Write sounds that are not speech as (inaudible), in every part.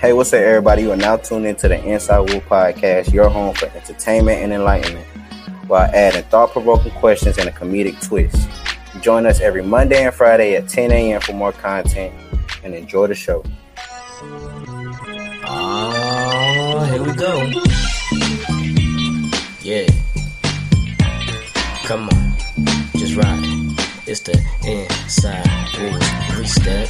Hey, what's up, everybody? You are now tuned into the Inside Wolves Podcast, your home for entertainment and enlightenment, while adding thought-provoking questions and a comedic twist. Join us every Monday and Friday at 10 a.m. for more content, and enjoy the show. Oh, here we go. Yeah. Come on, just ride. It's the inside wolves. Three-step,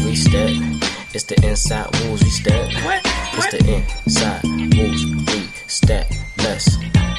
three-step. It's the inside wolves. We step. It's the inside wolves. We step. Let's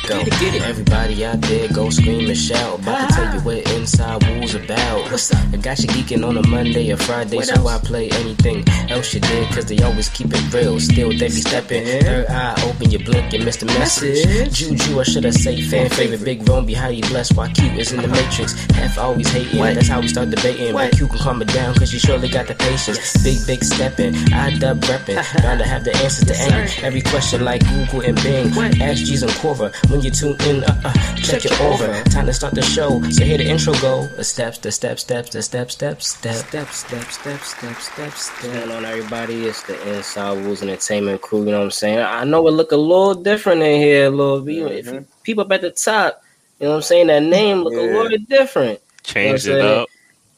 Get it, get it. Everybody out there, go scream and shout. About to tell you ah. what inside wolves about. What's up? I got you geeking on a Monday or Friday, What so else? I play anything else you did, cause they always keep it real. Still, they be stepping. Third eye open, you blink, you miss the message. Message. Juju, or should I say fan favorite? Big Rome be highly blessed while Q is in the uh-huh. matrix. Half always hating, What? that's how we start debating. What? But Q can calm it down, cause you surely got the patience. Big, big stepping, I dub repping. Uh-huh. Bound to have the answers to Yes, any. Every question like Google and Bing. What? Ask Jeeves and Quora. When you tune in, uh, uh, check, Check it it over. over. Time to start the show. So here the intro go. The steps, the steps, steps, the steps, steps, steps. Steps, steps, steps, steps, steps, What's going on, everybody? It's the Inside Wolves Entertainment crew. You know what I'm saying? I know it look a little different in here, a little bit. If you, people up at the top, you know what I'm saying? That name look a Yeah. little different. Change You know it what up.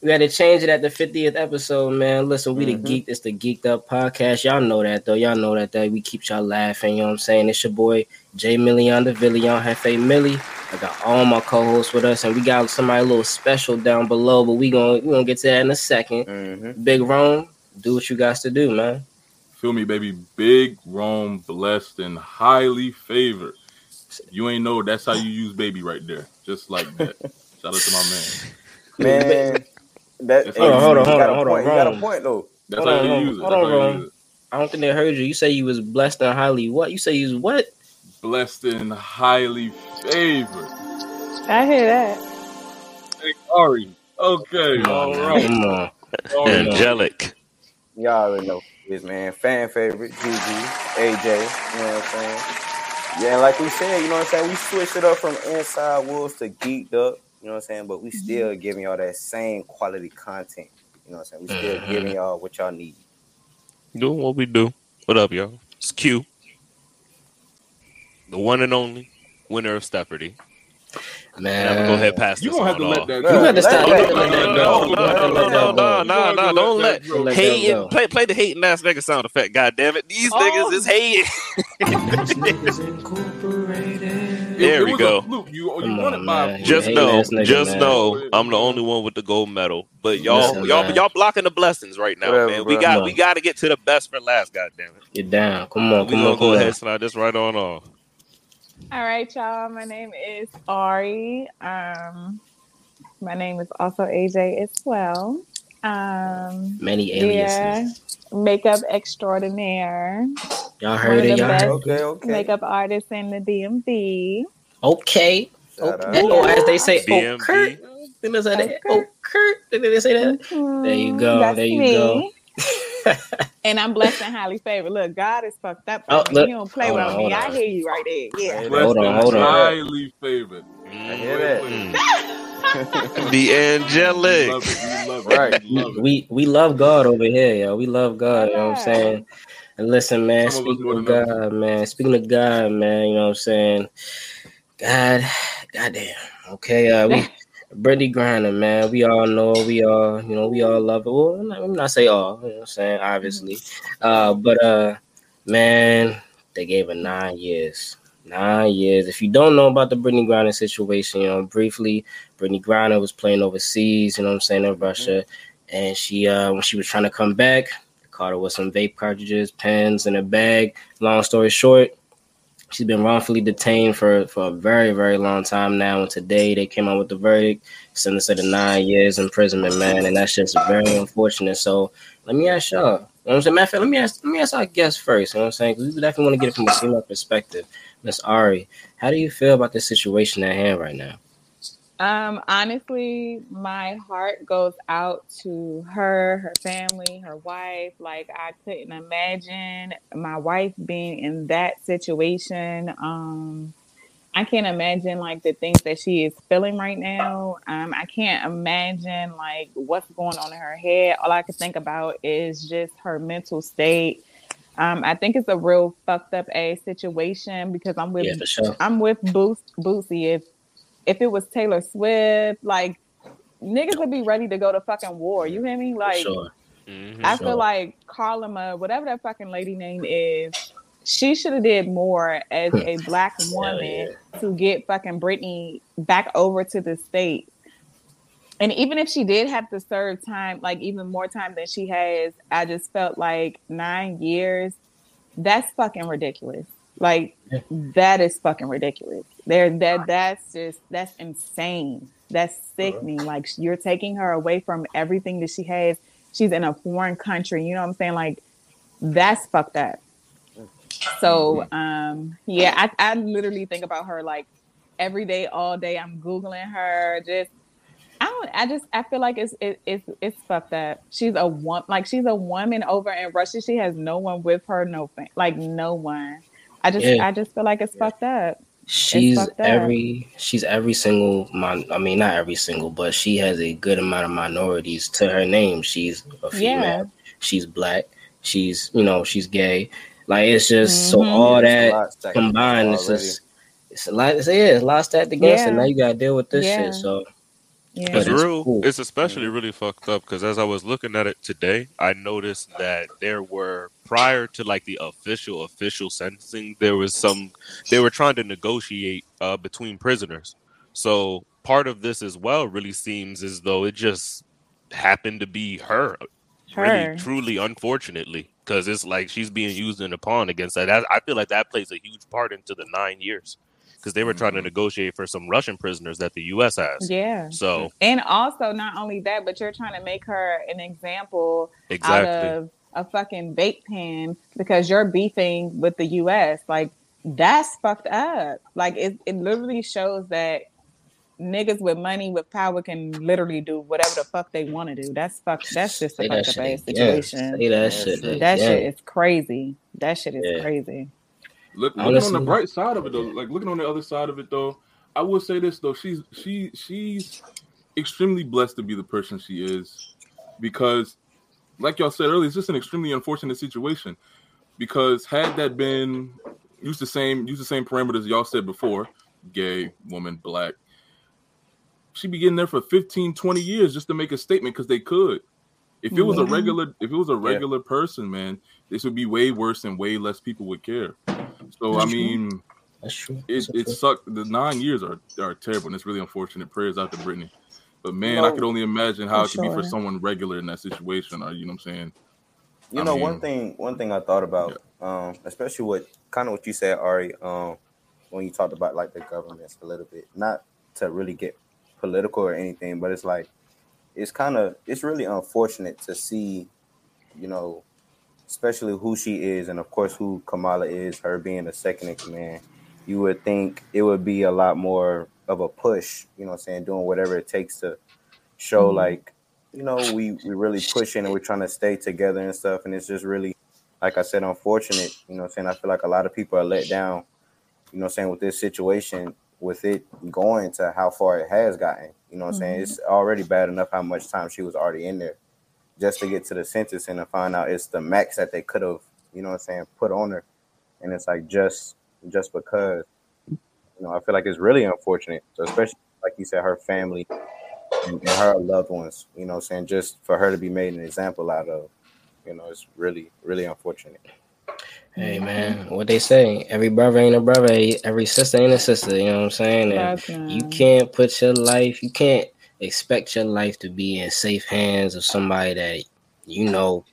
We had to change it at the 50th episode, man. Listen, we Mhm. the geek. It's the Geeked Up podcast. Y'all know that though. Y'all know that that we keep y'all laughing. You know what I'm saying? It's your boy Jay Million, the Villion, Jefe Millie. I got all my co-hosts with us, and we got somebody a little special down below. But we gonna we gonna get to that in a 2nd Mm-hmm. Big Rome, do what you guys to do, man. Feel me, baby. Big Rome, blessed and highly favored. You ain't know that's how you use baby right there. Just like that. (laughs) Shout out to my man. Man, (laughs) that Hold on, hold on, you hold got on, a hold point. on, You got a point though. That's Hold how on, you use it. hold That's on, how you use it. I don't think they heard you. You say you was blessed and highly what? You say you was what? Blessed and highly favored. I hear that. Hey, Ari. Okay, Come all on, right. Come on. All right. Angelic. Y'all already know who it is, man. Fan favorite, GG, AJ. You know what I'm saying? Yeah, and like we said, you know what I'm saying? We switched it up from Inside Wolves to Geeked Up. You know what I'm saying? But we still giving y'all that same quality content. You know what I'm saying? We still Mhm. giving y'all what y'all need. Doing what we do. What up, y'all? It's Q. The one and only winner of Stepperty. Man. And I'm gonna go ahead and pass You this gonna have on to let off. that You go. You got to stop. Let You that got to let that No, go. no, You got to no, let no, that no, go. no, no, no, don't let Let that hating go. play play the hating ass nigga sound effect. God damn it, these Oh. niggas is hating. (laughs) It- There it we go. A fluke. You, you Come won it by a man. fluke. Just hating know, just man. know, I'm the only one with the gold medal. But y'all, Listen, y'all, man. y'all blocking the blessings right now, Whatever, man. We bro. got, Come we got to get to the best for last. God damn it. Get down. Come on. we Come gonna on. go Come ahead and slide this right on off. All right, y'all. My name is Ari. Um, my name is also AJ as well. Um, Many yeah, aliases. makeup extraordinaire, Y'all heard of it. Y'all heard Okay, okay. makeup artist in the DMV. Okay. Shout out. Okay. Oh, as they say, oh, Kurt. Didn't they say that? Okay. Oh, Kurt. Didn't they say that? Mhm, There you go, That's there you me. go. (laughs) And I'm blessed and highly favored. Look, God is fucked up. Oh, with me. look. He don't play Hold with on, me. hold I on. hear you right there. Yeah. Blessed Hold on, and hold on. highly favored. I hear that. Mm. The angelic. We love it. We love. Right. We love. We we love God over here, yo. We love God. You know what I'm saying? And listen, man. Some of Speaking more of than others. God, man. Speaking of God, man. You know what I'm saying? God, goddamn. Okay, uh, we (laughs) Brittney Griner, man. We all know. We all, you know, we all love it. Well, I'm not, I'm not say all. You know what I'm saying? Obviously, uh, but uh, man, they gave her nine years. Nine years. If you don't know about the Brittney Griner situation, you know, briefly, Brittney Griner was playing overseas, you know what I'm saying, in Russia. And she uh when she was trying to come back, caught her with some vape cartridges, pens, and a bag. Long story short, she's been wrongfully detained for, for a very, very long time now. And today they came out with the verdict, sentenced her to nine years imprisonment, man. And that's just very unfortunate. So let me ask y'all. You know what I'm saying? Matter of fact, let me ask let me ask our guest first. You know what I'm saying? Because we definitely want to get it from a female perspective. Miss Ari, how do you feel about the situation at hand right now? Um, honestly, my heart goes out to her, her family, her wife. Like I couldn't imagine my wife being in that situation. Um, I can't imagine like the things that she is feeling right now. Um, I can't imagine like what's going on in her head. All I can think about is just her mental state. Um, I think it's a real fucked up ass situation because I'm with Yeah, sure. I'm with Boost Boosie. If if it was Taylor Swift, like niggas would be ready to go to fucking war. You hear me? For Like sure. Mhm. I Sure. feel like Carlima, whatever that fucking lady name is, she should have did more as (laughs) a black woman to get fucking Brittney back over to the states. And even if she did have to serve time, like even more time than she has, I just felt like nine years. That's fucking ridiculous. Like Yeah. that is fucking ridiculous. There, that that's just that's insane. That's sickening. Like you're taking her away from everything that she has. She's in a foreign country. You know what I'm saying? Like that's fucked up. So um yeah, I, I literally think about her like every day, all day. I'm googling her. Just I don't. I just I feel like it's it, it's it's fucked up. She's a one like she's a woman over in Russia. She has no one with her. No fan, like no one. I just Yeah. I just feel like it's fucked up. She's fucked up. every she's every single mon I mean not every single, but she has a good amount of minorities to her name. She's a female. Yeah. She's black. She's you know she's gay. Like it's just so Mhm. all It's that combined, it's already. just it's a lot. It's, yeah, it's a lot stacked against it. Yeah. Now you gotta deal with this Yeah. shit. So Yeah. It's it's real. cool. It's especially really fucked up because as I was looking at it today, I noticed that there were prior to like the official official sentencing, there was some they were trying to negotiate uh, between prisoners. So part of this as well really seems as though it just happened to be her, Her. really truly unfortunately because it's like she's being used in a pawn against that. I, I feel like that plays a huge part into the nine years because they were trying to mm-hmm. negotiate for some Russian prisoners that the U.S. has. Yeah. So And also, not only that, but you're trying to make her an example exactly. out of a fucking vape pen because you're beefing with the U.S. Like that's fucked up. Like it, it literally shows that niggas with money with power can literally do whatever the fuck they want to do. That's fuck. That's just a fucked up shit ass situation. Say that Yeah, shit. shit. That again. shit is crazy. That shit is Yeah. crazy. Look, looking on the bright side of it though, like looking on the other side of it though, I will say this though, she's she she's extremely blessed to be the person she is because like y'all said earlier, it's just an extremely unfortunate situation. Because had that been used the same use the same parameters y'all said before, gay, woman, black, she'd be getting there for 15, 20 years just to make a statement because they could. If it was a Mhm. regular, if it was a regular person, man, this would be way worse and way less people would care. So I That's true. mean, That's true. it That's it true. sucked. The nine years are are terrible, and it's really unfortunate. Prayers out to Brittney. But man, I know, could only imagine how it for could be for sure. someone regular in that situation. Or you know what I'm saying? You I know, mean- one thing one thing I thought about, um, especially what kind of what you said, Ari, um, when you talked about like the governments a little bit, not to really get political or anything, but it's like it's kind of it's really unfortunate to see, you know, especially who she is, and of course who Kamala is, her being the second in command. You would think it would be a lot more of a push, you know, what I'm saying doing whatever it takes to show Mhm. like you know, we we really pushing and we're trying to stay together and stuff. And it's just really, like I said, unfortunate. You know, what I'm saying I feel like a lot of people are let down. You know, what I'm saying with this situation, with it going to how far it has gotten. You know, what I'm saying Mhm. it's already bad enough how much time she was already in there, just to get to the sentence and to find out it's the max that they could have. You know, what I'm saying put on her, and it's like just just because. You know, I feel like it's really unfortunate. So especially like you said, her family and, and her loved ones. You know, what I'm saying just for her to be made an example out of. You know, it's really really unfortunate. Hey man, what they say? Every brother ain't a brother. Every sister ain't a sister. You know what I'm saying? And you can't put your life. You can't expect your life to be in safe hands of somebody that you know,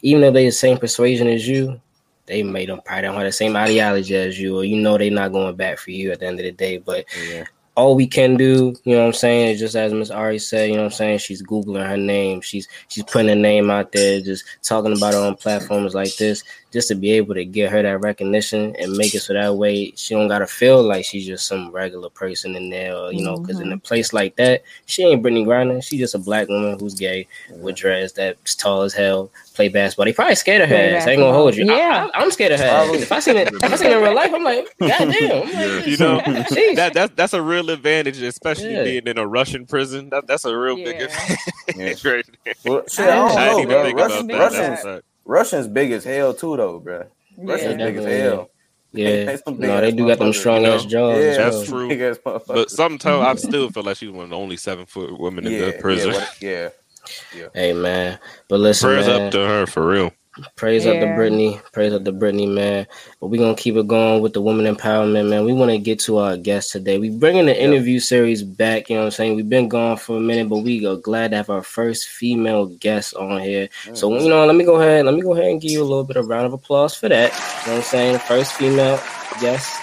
even if they the same persuasion as you, they may don't probably don't have the same ideology as you, or you know they're not going back for you at the end of the day. But Yeah. all we can do, you know what I'm saying, is just as Miss Ari said, you know what I'm saying, she's Googling her name, she's she's putting her name out there, just talking about her on platforms like this, just to be able to get her that recognition and make it so that way she don't gotta feel like she's just some regular person in there, or, you know, because in a mm-hmm. place like that, she ain't Brittney Griner, She's just a black woman who's gay with dreads that's tall as hell, play basketball. They probably scared of her ass. I ain't gonna hold you. basketball. I, am scared of her. Probably. If I seen it, if I seen it in real life, I'm like, goddamn. I'm like, You know, (laughs) that that's that's a real advantage, especially Yeah. being in a Russian prison. That that's a real big Yeah. advantage (laughs) right. Well, shit, I I didn't don't know, didn't even bro. think Russians, about that. Russians, That's a fact. Russians big as hell too, though, bro. Russians Yeah, big as hell. (laughs) Yeah, Some big no, they do got them strong ass know? jaws. Yeah, That's true. Big ass motherfuckers. But sometimes I still feel like she's one of the only seven foot women in yeah, the prison. Yeah, what, (laughs) yeah. Hey man, but listen, Prayers man. up to her for real. Praise up to Yeah. Brittney. Praise up to Brittney, man. But we're gonna keep it going with the woman empowerment, man. We want to get to our guest today. We bringing the interview series back. You know what I'm saying? We've been gone for a minute, but we are glad to have our first female guest on here. So you know, let me go ahead. Let me go ahead and give you a little bit of round of applause for that. You know what I'm saying? The first female guest.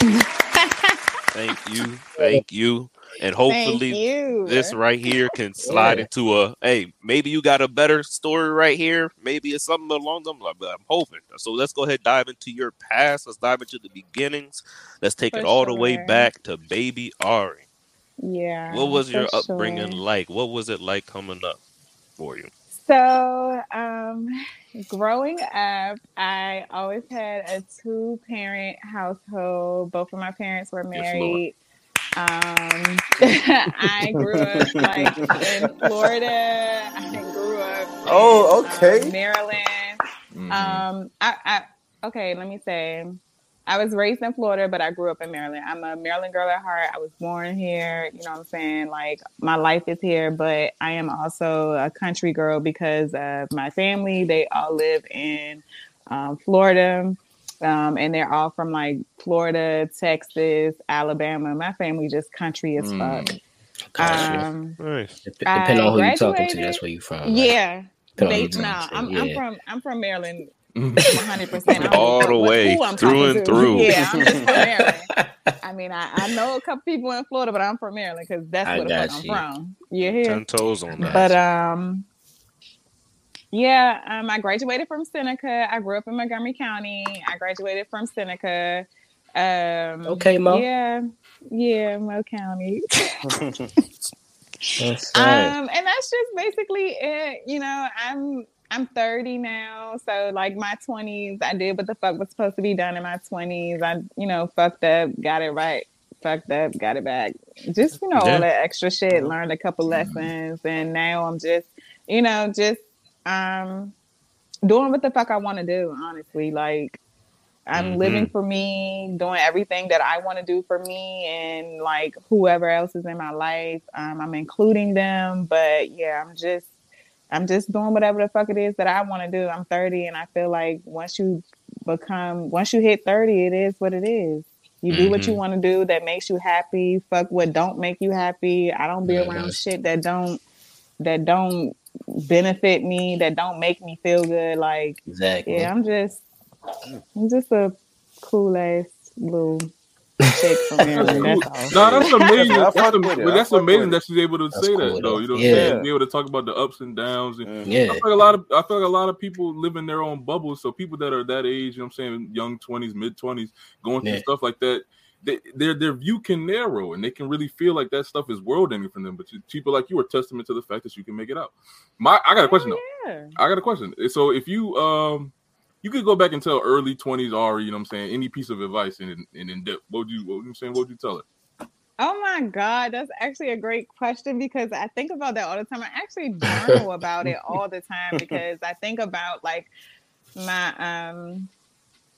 (laughs) Thank you, thank you, and hopefully this right here can slide Yeah. into a hey maybe you got a better story right here maybe it's something along them lines but i'm hoping so let's go ahead dive into your past let's dive into the beginnings let's take For it all the way back to baby ari Yeah. what was your upbringing sure. like what was it like coming up for you So, um, growing up, I always had a two parent household. Both of my parents were Yes, married. Um, (laughs) I grew up like in Florida. I grew up. in, Oh, um, okay. Maryland. Mhm. Um, I, I okay. Let me say, I was raised in Florida, but I grew up in Maryland. I'm a Maryland girl at heart. I was born here. You know what I'm saying? Like my life is here, but I am also a country girl because of my family. They all live in um, Florida. Um, and they're all from like Florida, Texas, Alabama. My family just country as Mm. fuck. Gotcha. Um, nice Dep- Depending I on who you're talking to, that's where you're from. Right? Yeah, they, no, nah, I'm, I'm from I'm from Maryland (laughs) Mhm. 100. percent All the way, through and through. Yeah, I'm just from (laughs) Maryland. I mean, I, I know a couple people in Florida, but I'm from Maryland because that's I where the fuck got I'm from. You hear? ten toes on that But um, yeah, um, I graduated from Seneca. I grew up in Montgomery County. I graduated from Seneca. Um, Okay, Mo. Yeah, yeah, Mo County. (laughs) That's right. Um, and that's just basically it. You know, I'm I'm 30 now, so like my 20s, I did what the fuck was supposed to be done in my 20s. I, you know, fucked up, got it right, fucked up, got it back. Just you know, Yeah. all that extra shit. Learned a couple lessons, and now I'm just, you know, just um doing what the fuck I want to do. Honestly, like. I'm Mhm. living for me, doing everything that I want to do for me, and like whoever else is in my life, um, I'm including them. But yeah, I'm just, I'm just doing whatever the fuck it is that I want to do. I'm 30, and I feel like once you become, once you hit 30, it is what it is. You do what you Mhm. want to do that makes you happy. Fuck what don't make you happy. I don't be Yeah, around shit that don't, that don't benefit me, that don't make me feel good. Like Exactly. yeah, I'm just, I'm just a cool ass little (laughs) chick from Maryland. That's all. No, that's amazing. I That's, fuck am- with it. but I that's amazing that she's able to That's say cool, that though. though. You know, what Yeah. I'm saying? be able to talk about the ups and downs. And Mhm. I Yeah. feel like a lot of I feel like a lot of people live in their own bubbles. So people that are that age, you know, what I'm saying, young twenties, mid twenties, going through Yeah. stuff like that. They, their their view can narrow and they can really feel like that stuff is world ending for them. But you- people like you are testament to the fact that you can make it out. My I got a question though. Yeah. I got a question. So if you um you could go back and tell early twenties Ari, you know what I'm saying, any piece of advice and and in depth, what would you what would you saying, what would you tell her? Oh my God, that's actually a great question because I think about that all the time. I actually (laughs) journal about it all the time because I think about like my um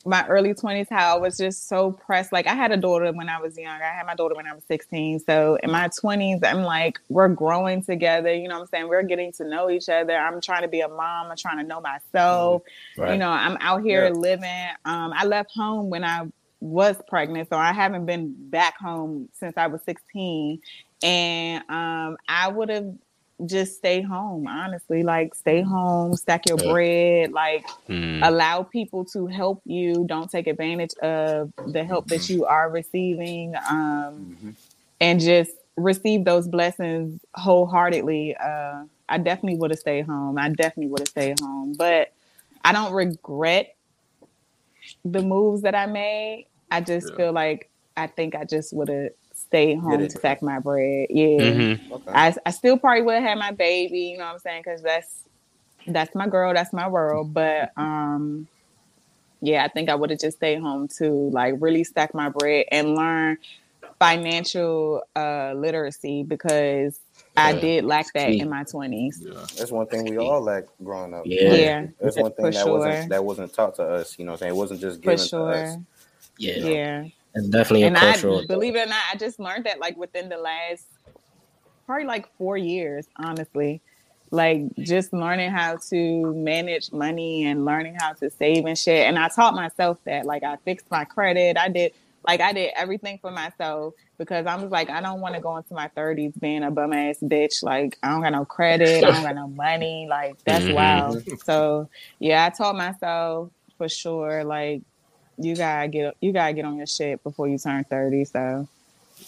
my early 20s how I was just so pressed like I had a daughter when I was young. I had my daughter when I was 16. So in my 20s I'm like we're growing together, you know what I'm saying? We're getting to know each other. I'm trying to be a mom, I'm trying to know myself. Right. You know, I'm out here Yeah. living. Um I left home when I was pregnant, so I haven't been back home since I was 16. And um, I would have just stay home, honestly. Like, stay home, stack your bread, like, Hmm. allow people to help you. Don't take advantage of the help that you are receiving. Um, Mhm. and just receive those blessings wholeheartedly. Uh, I definitely would have stayed home. I definitely would have stayed home, but I don't regret the moves that I made. I just Yeah. feel like I think I just would have stayed home to stack my bread. Yeah, Mhm. Okay. I, I still probably would have had my baby. You know what I'm saying? Because that's that's my girl. That's my world. But um, yeah, I think I would have just stayed home to like really stack my bread and learn financial uh literacy because I did lack that in my twenties. Yeah. That's one thing we all lacked growing up. Yeah. Yeah, That's one thing For that sure. wasn't that wasn't taught to us. You know what I'm saying? It wasn't just for given to us. sure. Yeah, Yeah. It's definitely and I cultural. thing. believe it or not, I just learned that like within the last probably like four years, honestly. Like just learning how to manage money and learning how to save and shit. And I taught myself that. Like I fixed my credit. I did like I did everything for myself because I was like, I don't want to go into my thirties being a bum ass bitch. Like I don't got no credit, I don't got no money. Like that's Mhm. wild. So yeah, I taught myself for sure, like you gotta get you gotta get on your shit before you turn 30. So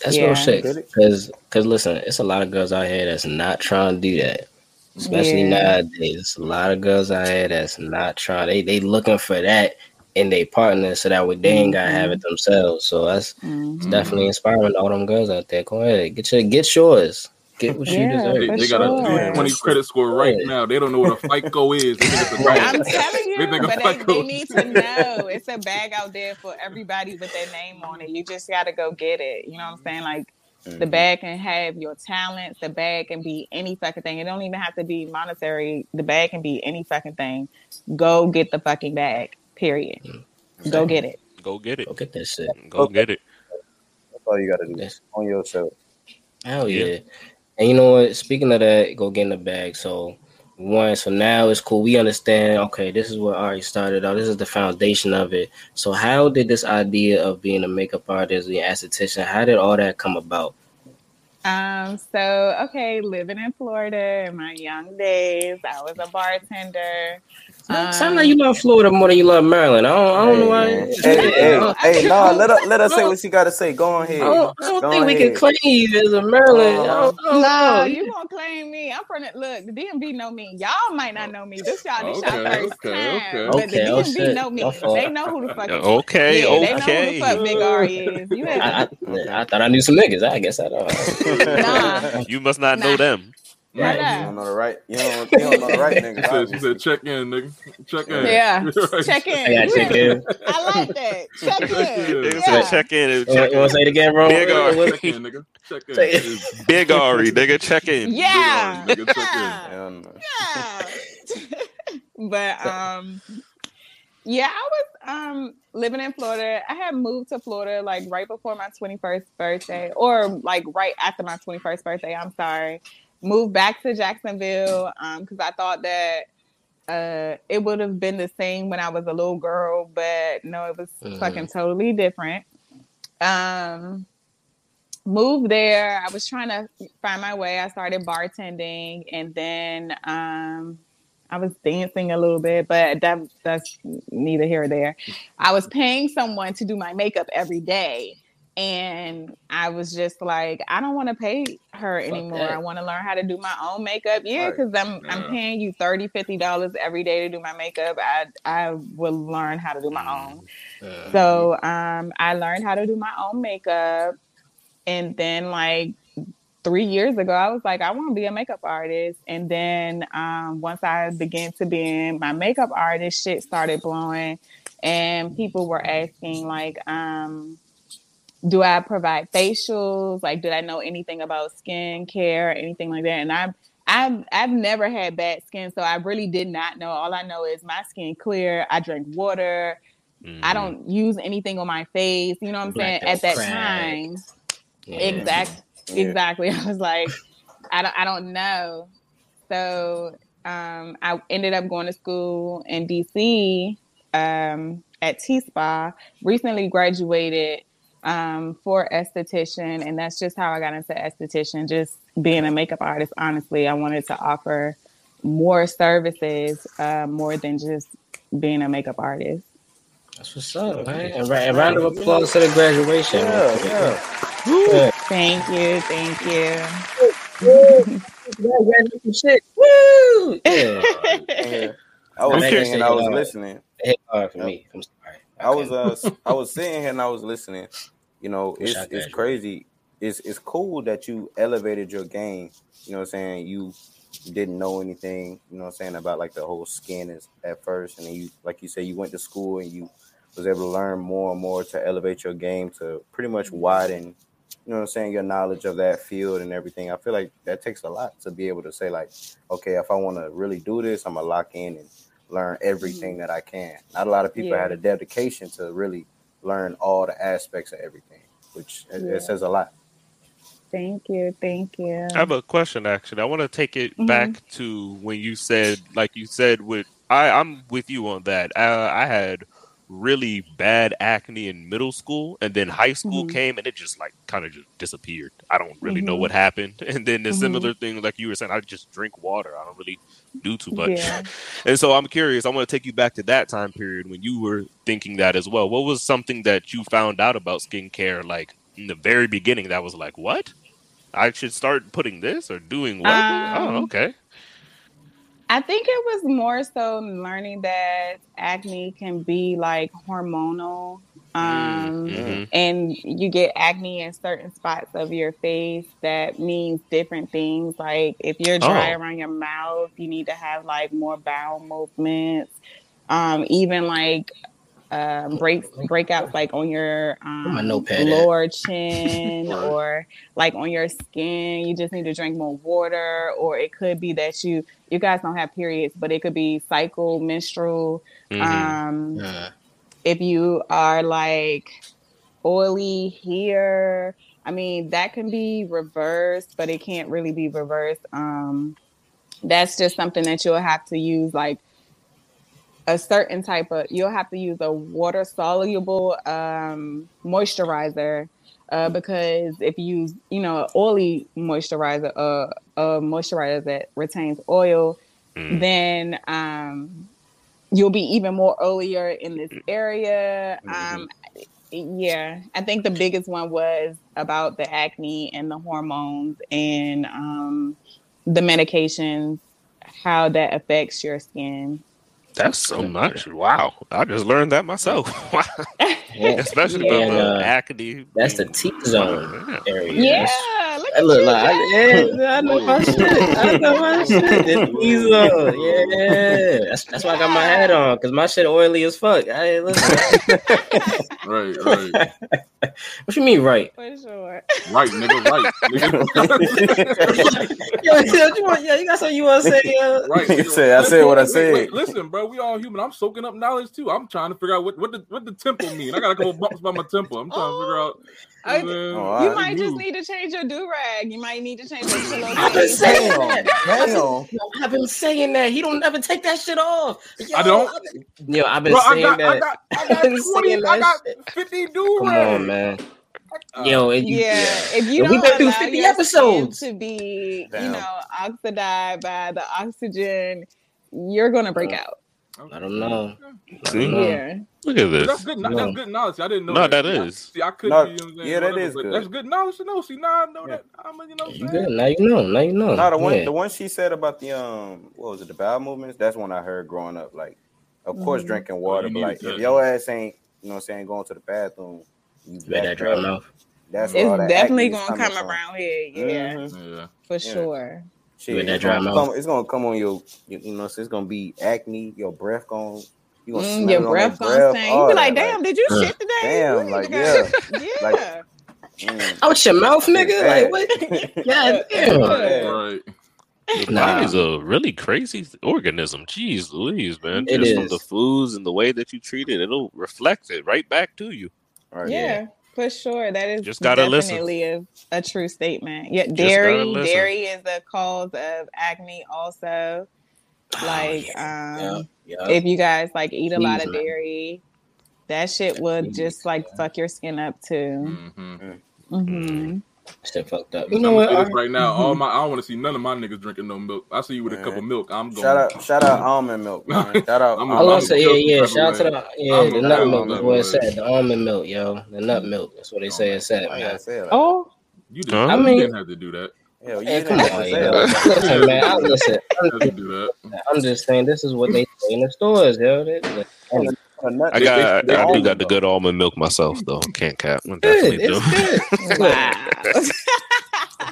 That's Yeah. real shit. Cause, cause listen, it's a lot of girls out here that's not trying to do that. Especially Yeah. nowadays, There's a lot of girls out here that's not trying. They they looking for that in their partner, so that way they ain't gotta have it themselves. So that's mhm. it's definitely inspiring to all them girls out there. Go ahead, get your get yours. Get what you deserve. They, for they got a sure. 220 credit score right now. They don't know what a FICO is. They think it's a (laughs) Right. I'm telling you, They think but they, they need to know it's a bag out there for everybody with their name on it. You just gotta go get it. You know what I'm saying? Like the Mhm. bag can have your talents. The bag can be any fucking thing. It don't even have to be monetary. The bag can be any fucking thing. Go get the fucking bag. Period. Go get it. Go get it. Go get that shit. Go get it. That's all you gotta do. Yes. On yourself. Hell yeah. Yeah. And you know what? Speaking of that, go get in the bag. So one, so now it's cool. We understand. Okay, this is what already started out. This is the foundation of it. So how did this idea of being a makeup artist, the esthetician, how did all that come about? Um, so okay, living in Florida in my young days, I was a bartender. Um, Sound like you love Florida more than you love Maryland. I don't, I don't know why. man. (laughs) Hey, hey, hey, no, let her let her say what she gotta say. Go on I don't, I don't Go think we ahead. can claim you as a Maryland. I don't- I don't No, know. you won't claim me. I'm from the look. The DMV know me. Y'all might not know me. This y'all, this y'all Okay, first okay, time. okay. But the oh, DMV shit. know me. Your. They know who the fuck. Okay, yeah, they know who the fuck Big Ari is. You I, have I, I thought I knew some niggas. I guess I don't. (laughs) Nah. You must not know them. Right. You don't know the right. You don't, you don't know the right She (laughs) said, she said, check in, nigga. Check in. Yeah. (laughs) Right. check in. I got check in. I like that. Check in. Niggas Yeah. said check in. You want to say it again, bro? Big R. Check in, nigga. Check in. Say Big Ari, nigga, check in. Yeah. Big Ari, nigga, check in. Yeah. Yeah. (laughs) but um yeah, I was um living in Florida. I had moved to Florida like right before my 21st birthday or like right after my 21st birthday, I'm sorry. Moved back to Jacksonville um cuz I thought that uh it would have been the same when I was a little girl, but no, it was Mhm. fucking totally different. Um moved there. I was trying to find my way. I started bartending and then um I was dancing a little bit, but that that's neither here or there. I was paying someone to do my makeup every day. And I was just like, I don't want to pay her anymore. that. I want to learn how to do my own makeup. Yeah, Right. because I'm Yeah. I'm paying you 30 dollars every day to do my makeup. I I will learn how to do my own. Uh, So um, I learned how to do my own makeup, and then like three years ago, I was like, I want to be a makeup artist. And then um, once I began to be in my makeup artist, shit started blowing, and people were asking like, um, do I provide facials? Like, did I know anything about skincare or anything like that? And I've I've I've never had bad skin, so I really did not know. All I know is my skin clear. I drink water. Mhm. I don't use anything on my face. You know what I'm Black saying? don't At that crack. time, yeah. exact, Yeah. exactly. (laughs) I was like, I don't, I don't know. So um, I ended up going to school in DC um, at T Spa. Recently graduated um, for esthetician, and that's just how I got into esthetician. Just being a makeup artist. Honestly, I wanted to offer more services uh, more than just being a makeup artist. That's what's up, man. And, ra- and round of applause to the graduation. Yeah, yeah. Yeah. Thank you, thank you. (laughs) Graduation shit. Woo! Yeah. Yeah. I was Okay. sitting and I was listening. It hit hard for me. I'm sorry. I was uh I was sitting here and I was listening. You know, it's it's crazy. It's it's cool that you elevated your game. You know what I'm saying? You didn't know anything, you know what I'm saying, about like the whole skin is at first. And then you like you said, you went to school and you was able to learn more and more to elevate your game to pretty much widen you know what I'm saying, your knowledge of that field and everything. I feel like that takes a lot to be able to say, like, okay, if I want to really do this, I'm gonna lock in and learn everything mm-hmm. that I can. Not a lot of people Yeah. had a dedication to really learn all the aspects of everything, which it, Yeah. it says a lot. Thank you. Thank you. I have a question actually. I want to take it Mhm. back to when you said, like you said, with I, I'm with you on that. Uh, I had really bad acne in middle school, and then high school Mhm. came, and it just like kind of just disappeared. I don't really know Mhm. what happened. (laughs) And then the Mhm. similar thing, like you were saying, I just drink water. I don't really do too much. Yeah. (laughs) And so I'm curious. I want to take you back to that time period when you were thinking that as well. What was something that you found out about skincare, like in the very beginning, that was like, what? I should start putting this or doing what? Um, oh, okay. I think it was more so learning that acne can be like hormonal. Um, Mhm. and you get acne in certain spots of your face that means different things like if you're dry Oh. around your mouth you need to have like more bowel movements um even like um breaks breakouts like on your um, lower (laughs) chin or like on your skin. You just need to drink more water or it could be that you you guys don't have periods but it could be cycle menstrual Mhm. um Uh, if you are like oily here. I mean that can be reversed but it can't really be reversed. Um that's just something that you'll have to use like a certain type of you'll have to use a water soluble um moisturizer uh, because if you use you know oily moisturizer uh, a moisturizer that retains oil Mm. then um, you'll be even more oilier in this area. Um, yeah, I think the biggest one was about the acne and the hormones and um, the medications, how that affects your skin. That's so much. Wow. I just learned that myself. (laughs) (laughs) Yeah, Especially Yeah. about the uh, acne. that's the T zone Yeah. area. Yeah, That's- look I look like I, yeah, (laughs) I know my shit. I know my (laughs) shit. The T. Yeah, that's that's why I got my hat on because my shit oily as fuck. Hey, listen. Right, right, (laughs) what you mean, right? For sure. right, nigga, right, nigga. Yo, yo, you want, yo, you got something you want to say? Uh, right. He nigga. said, I said what I Wait, said. wait, listen, bro, we all human. I'm soaking up knowledge too. I'm trying to figure out what what the what the temple mean. I got a couple bumps by my temple. I'm trying to figure out. Oh, I- you Oh, You Alright. might just need to change your do rag. You might need to change your I've been pillowcase. saying Damn, that. damn. I've been saying that. He don't ever take that shit off. Yo, I don't? I've been- Yo, I've been Bro, I saying got, that. I got, I (laughs) got I've 20, I got 50 do rags. Come on, man. Uh, yo, and you, Yeah, if you And we don't been through 50 episodes. to be, you know, oxidized by the oxygen, you're gonna break uh, out. I don't know. See? No. Yeah, Look at But that's this. good. No. That's good knowledge. I didn't know. No, that, that See, I- See, I could No, be. You know what I'm yeah, that whatever, is good. That's good knowledge to know. See, now I know Yeah. that. I'm, you know, what You I'm saying. good? Now you know. Now you know. No, the one Yeah. the one she said about the um what was it, the bowel movements, that's one I heard growing up. Like, of course Mhm. drinking water, you but like if your ass ain't, you know what I'm saying, going to the bathroom, you You better back dry up, mouth. That's it's definitely acne gonna come around here. Yeah, Mhm. Yeah. for sure. Shit, With that it's, dry gonna mouth. come, it's gonna come on your, you, you know, so it's gonna be acne. Your breath going, you gonna Mm, your breath that gonna breath, stink. all You be that, like, damn, did you uh, shit today? damn, What (laughs) (laughs) like, yeah. yeah. Like- mm. Out your mouth, nigga. Like what? (laughs) God damn. Yeah. right. The Nah. body's a really crazy organism. Jeez Louise, man. It Just from is. the foods and the way that you treat it, it'll reflect it right back to you. Right. yeah, for sure. That is Just gotta listen. definitely a, a true statement. Yeah, dairy, dairy is a cause of acne also. Like, Oh, yeah. um, Yeah. if you guys like eat a lot of dairy, that shit would just like fuck your skin up too. Mm-hmm. hmm Shit fucked up. I'm You know gonna what? I- right now. All mm-hmm. my, I don't want to see none of my niggas drinking no milk. I see you with a cup of milk. I'm going. Shout out, shout out almond milk, man. (laughs) Shout out. I'm I a- was gonna I'm say, yeah, yeah. Shout out to the, yeah, the nut milk milk is what it said. The almond milk, yo. The nut milk. That's what they oh say it said, man. say it like Oh, You didn't, Huh? you I mean- didn't have to do that. that. Hell, you Hey, come on, yo. it like that. Listen, man. I, listen, (laughs) You didn't have to do that. I'm just saying this is what they say in the stores, yo. They, they, A nut- I got, they- they I do almond got the good almond milk myself, though. Can't cap. I good. definitely do. (laughs) It's good. wow.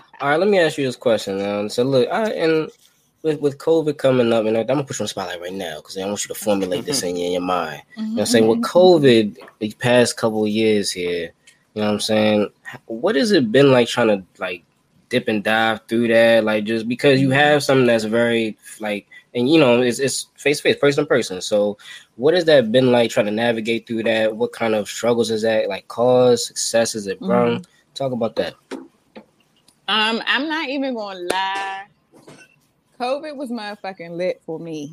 (laughs) All right, let me ask you this question now. So look, I and with with COVID coming up, and I'm gonna put you on spotlight right now because I want you to formulate this mm-hmm. in your, in your mind. Mm-hmm. You know what I'm saying? With mm-hmm. COVID, the past couple of years here, You know what I'm saying? What has it been like trying to like dip and dive through that? Like just because you have something that's very like and you know it's it's face to face, person to person. So what has that been like trying to navigate through that? What kind of struggles is that like cause, successes it brought? Talk about that. Um, I'm not even gonna lie. COVID was motherfucking lit for me.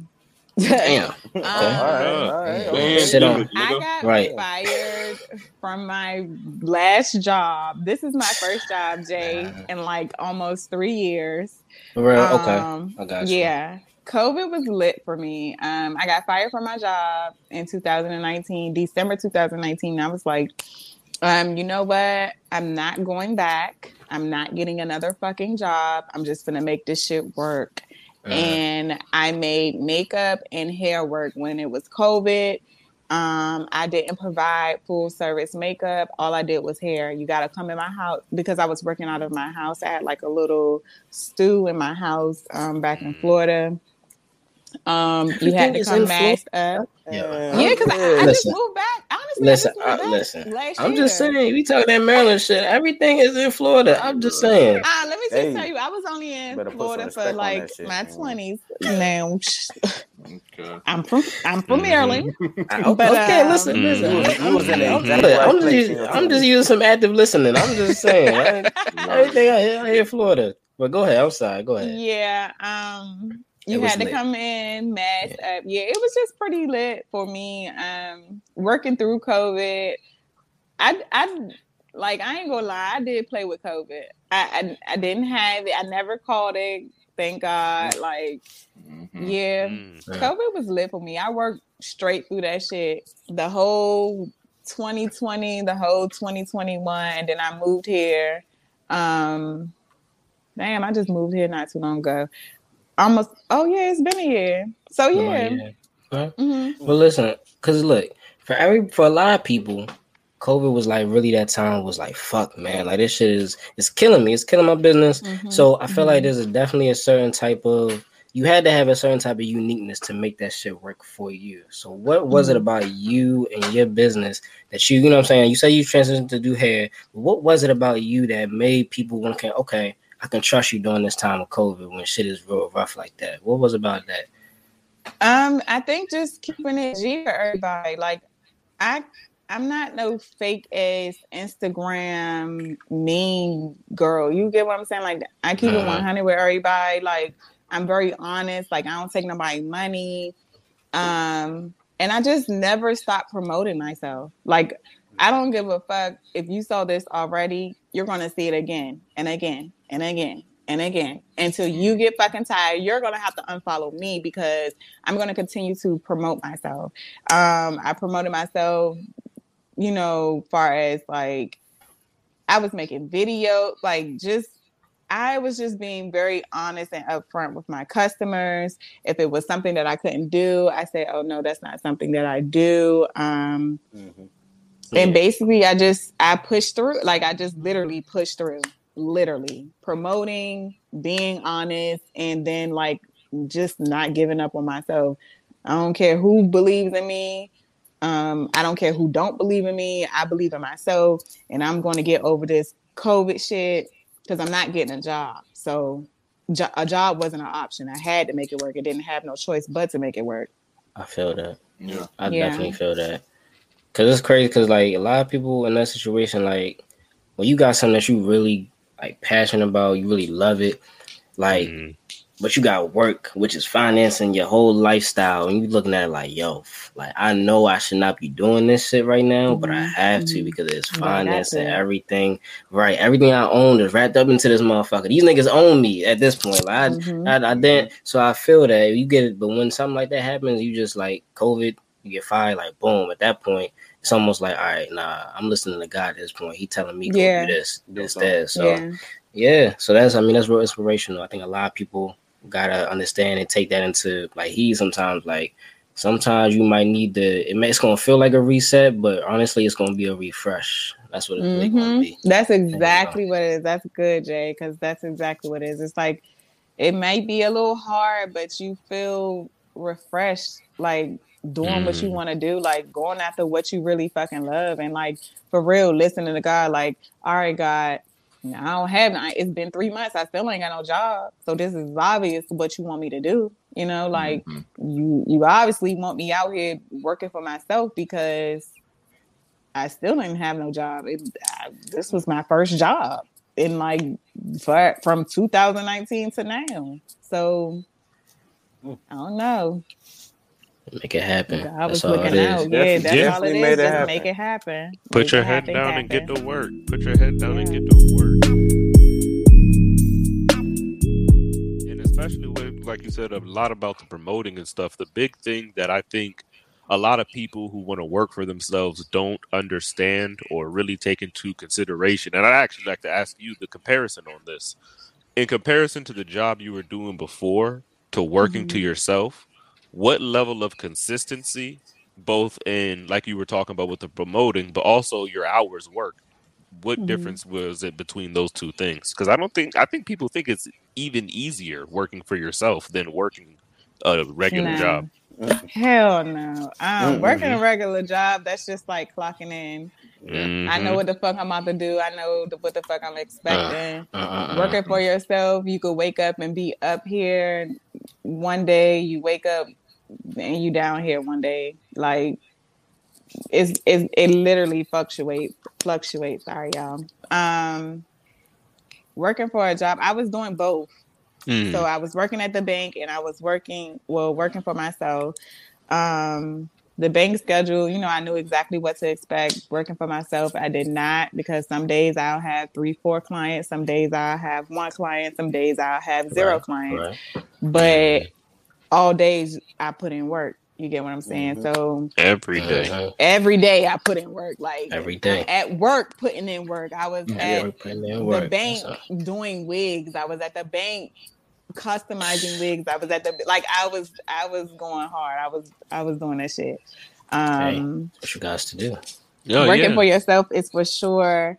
Damn. (laughs) Um, all right, all right. Damn, okay. On. I got Right. fired from my last job. This is my first job, Jay, in like almost three years. Real, okay. Um, I got you. Yeah. COVID was lit for me. Um, I got fired from my job in 2019, December 2019. I was like, um, you know what? I'm not going back. I'm not getting another fucking job. I'm just gonna make this shit work. Uh, And I made makeup and hair work when it was COVID. Um, I didn't provide full service makeup. All I did was hair. You got to come in my house because I was working out of my house. I had like a little stew in my house um, back in Florida. Um, you had to come in Florida? masked up. Yeah. Yeah, because I, I just moved back. Honestly, Listen, I just moved uh, back listen. last I'm just saying, we talking that Maryland shit. Everything is in Florida. I'm just saying. Ah, let me just Hey. tell you, I was only in Better put some Florida for like shit, my man. twenties. Now Okay. I'm from I'm from Mhm. Maryland. I- (laughs) But, okay, um, listen, listen. You was- you was in the I'm, exact I'm just, using, I'm just using some active listening. I'm just saying. I- (laughs) everything I hear, I hear Florida. But go ahead. I'm sorry. Go ahead. Yeah. Um It you had to lit. come in masked up. Yeah, it was just pretty lit for me. Um working through COVID. I I like I ain't gonna lie, I did play with COVID. I I, I didn't have it, I never caught it, thank God. Like Mhm. yeah. Mm. Yeah. COVID was lit for me. I worked straight through that shit. The whole 2020, the whole 2021, and then I moved here. Um, damn, I just moved here not too long ago. Almost. Oh yeah, it's been a year. So Oh, yeah. yeah. Mhm. Well, listen, cause look, for every for a lot of people, COVID was like really that time was like fuck, man. Like this shit is it's killing me. It's killing my business. Mhm. So I feel like Mhm. there's a, definitely a certain type of you had to have a certain type of uniqueness to make that shit work for you. So what was it Mhm. about you and your business that you, you know what I'm saying? You say you transitioned to do hair. What was it about you that made people want to okay, I can trust you during this time of COVID when shit is real rough like that? What was about that? Um, I think just keeping it G for everybody. Like, I, I'm not no fake ass Instagram mean girl. You get what I'm saying? Like, I keep it Uh-huh. 100 with everybody. Like, I'm very honest. Like, I don't take nobody money. Um, and I just never stop promoting myself. Like, I don't give a fuck if you saw this already. You're gonna see it again and again and again and again until you get fucking tired. You're gonna have to unfollow me because I'm gonna continue to promote myself. Um, I promoted myself, you know, far as like I was making videos, like just I was just being very honest and upfront with my customers. If it was something that I couldn't do, I said, "Oh no, that's not something that I do." Um, And basically i just i pushed through like i just literally pushed through literally promoting being honest and then like just not giving up on myself i don't care who believes in me um i don't care who don't believe in me i believe in myself and i'm going to get over this covid shit because i'm not getting a job so jo- a job wasn't an option i had to make it work i didn't have no choice but to make it work I feel that. Yeah. I Yeah. definitely feel that. Cause it's crazy. Cause like a lot of people in that situation, like when you got something that you really like passionate about, you really love it, like, Mm. but you got work, which is financing your whole lifestyle, and you looking at it like, yo, like I know I should not be doing this shit right now, but I Mhm. have to Mhm. because it's But I got financing everything. Right, everything I own is wrapped up into this motherfucker. These niggas own me at this point. Like, I, Mhm. I, I didn't. So I feel that you get it, but when something like that happens, you just like COVID, you get fired. Like boom, at that point, it's almost like all right, nah, I'm listening to God at this point. He telling me go Yeah. do this, this, that. So yeah. yeah so that's I mean that's real inspirational. I think a lot of people gotta understand and take that into like he sometimes like sometimes you might need to. It may, it's gonna feel like a reset, but honestly, it's gonna be a refresh. That's what it's really gonna mm-hmm. be. That's exactly what it is. That's good, Jay, because that's exactly what it is. It's like it might be a little hard, but you feel refreshed, like doing what you Mm. want to do, like going after what you really fucking love, and like for real, listening to God. Like, all right, God, I don't have. It's been three months. I still ain't got no job. So this is obvious what you want me to do. You know, like Mhm. you you obviously want me out here working for myself because I still didn't have no job. It, I, this was my first job in like for, from 2019 to now. So I don't know. Make it happen. I was That's all it looking is. out. Yeah, Definitely- that's all it definitely is. made it Just happen. make it happen. Put Make your it head happen, down and get to work. Put your head down and get to work. And especially with, like you said, a lot about the promoting and stuff. The big thing that I think a lot of people who want to work for themselves don't understand or really take into consideration. And I'd actually like to ask you the comparison on this. In comparison to the job you were doing before to working to Mhm. yourself, what level of consistency, both in like you were talking about with the promoting, but also your hours work, what Mhm. difference was it between those two things? Because I don't think I think people think it's even easier working for yourself than working a regular No. job. Hell no. Um, Mm-mm. working a regular job, that's just like clocking in. I know Mhm. what the fuck I'm about to do. I know the, what the fuck I'm expecting. Uh-uh-uh. Working for yourself, you could wake up and be up here one day. You wake up and you down here one day. Like it's, it's it literally fluctuates. Fluctuates. Sorry, y'all. Um, working for a job, I was doing both. Mm. So I was working at the bank and I was working, well, working for myself. Um, the bank schedule, you know, I knew exactly what to expect. Working for myself, I did not because some days I'll have three, four clients. Some days I'll have one client. Some days I'll have zero Right, clients. Right. But all days I put in work. You get what I'm saying? Mhm. So Every day. Mhm. every day I put in work. Like Every day. at work, putting in work. I was Yeah. at We're putting in the work. bank That's doing wigs. I was at the bank customizing wigs. I was at the like I was I was going hard. I was I was doing that shit. Um What you guys to do? Oh, working yeah. for yourself is for sure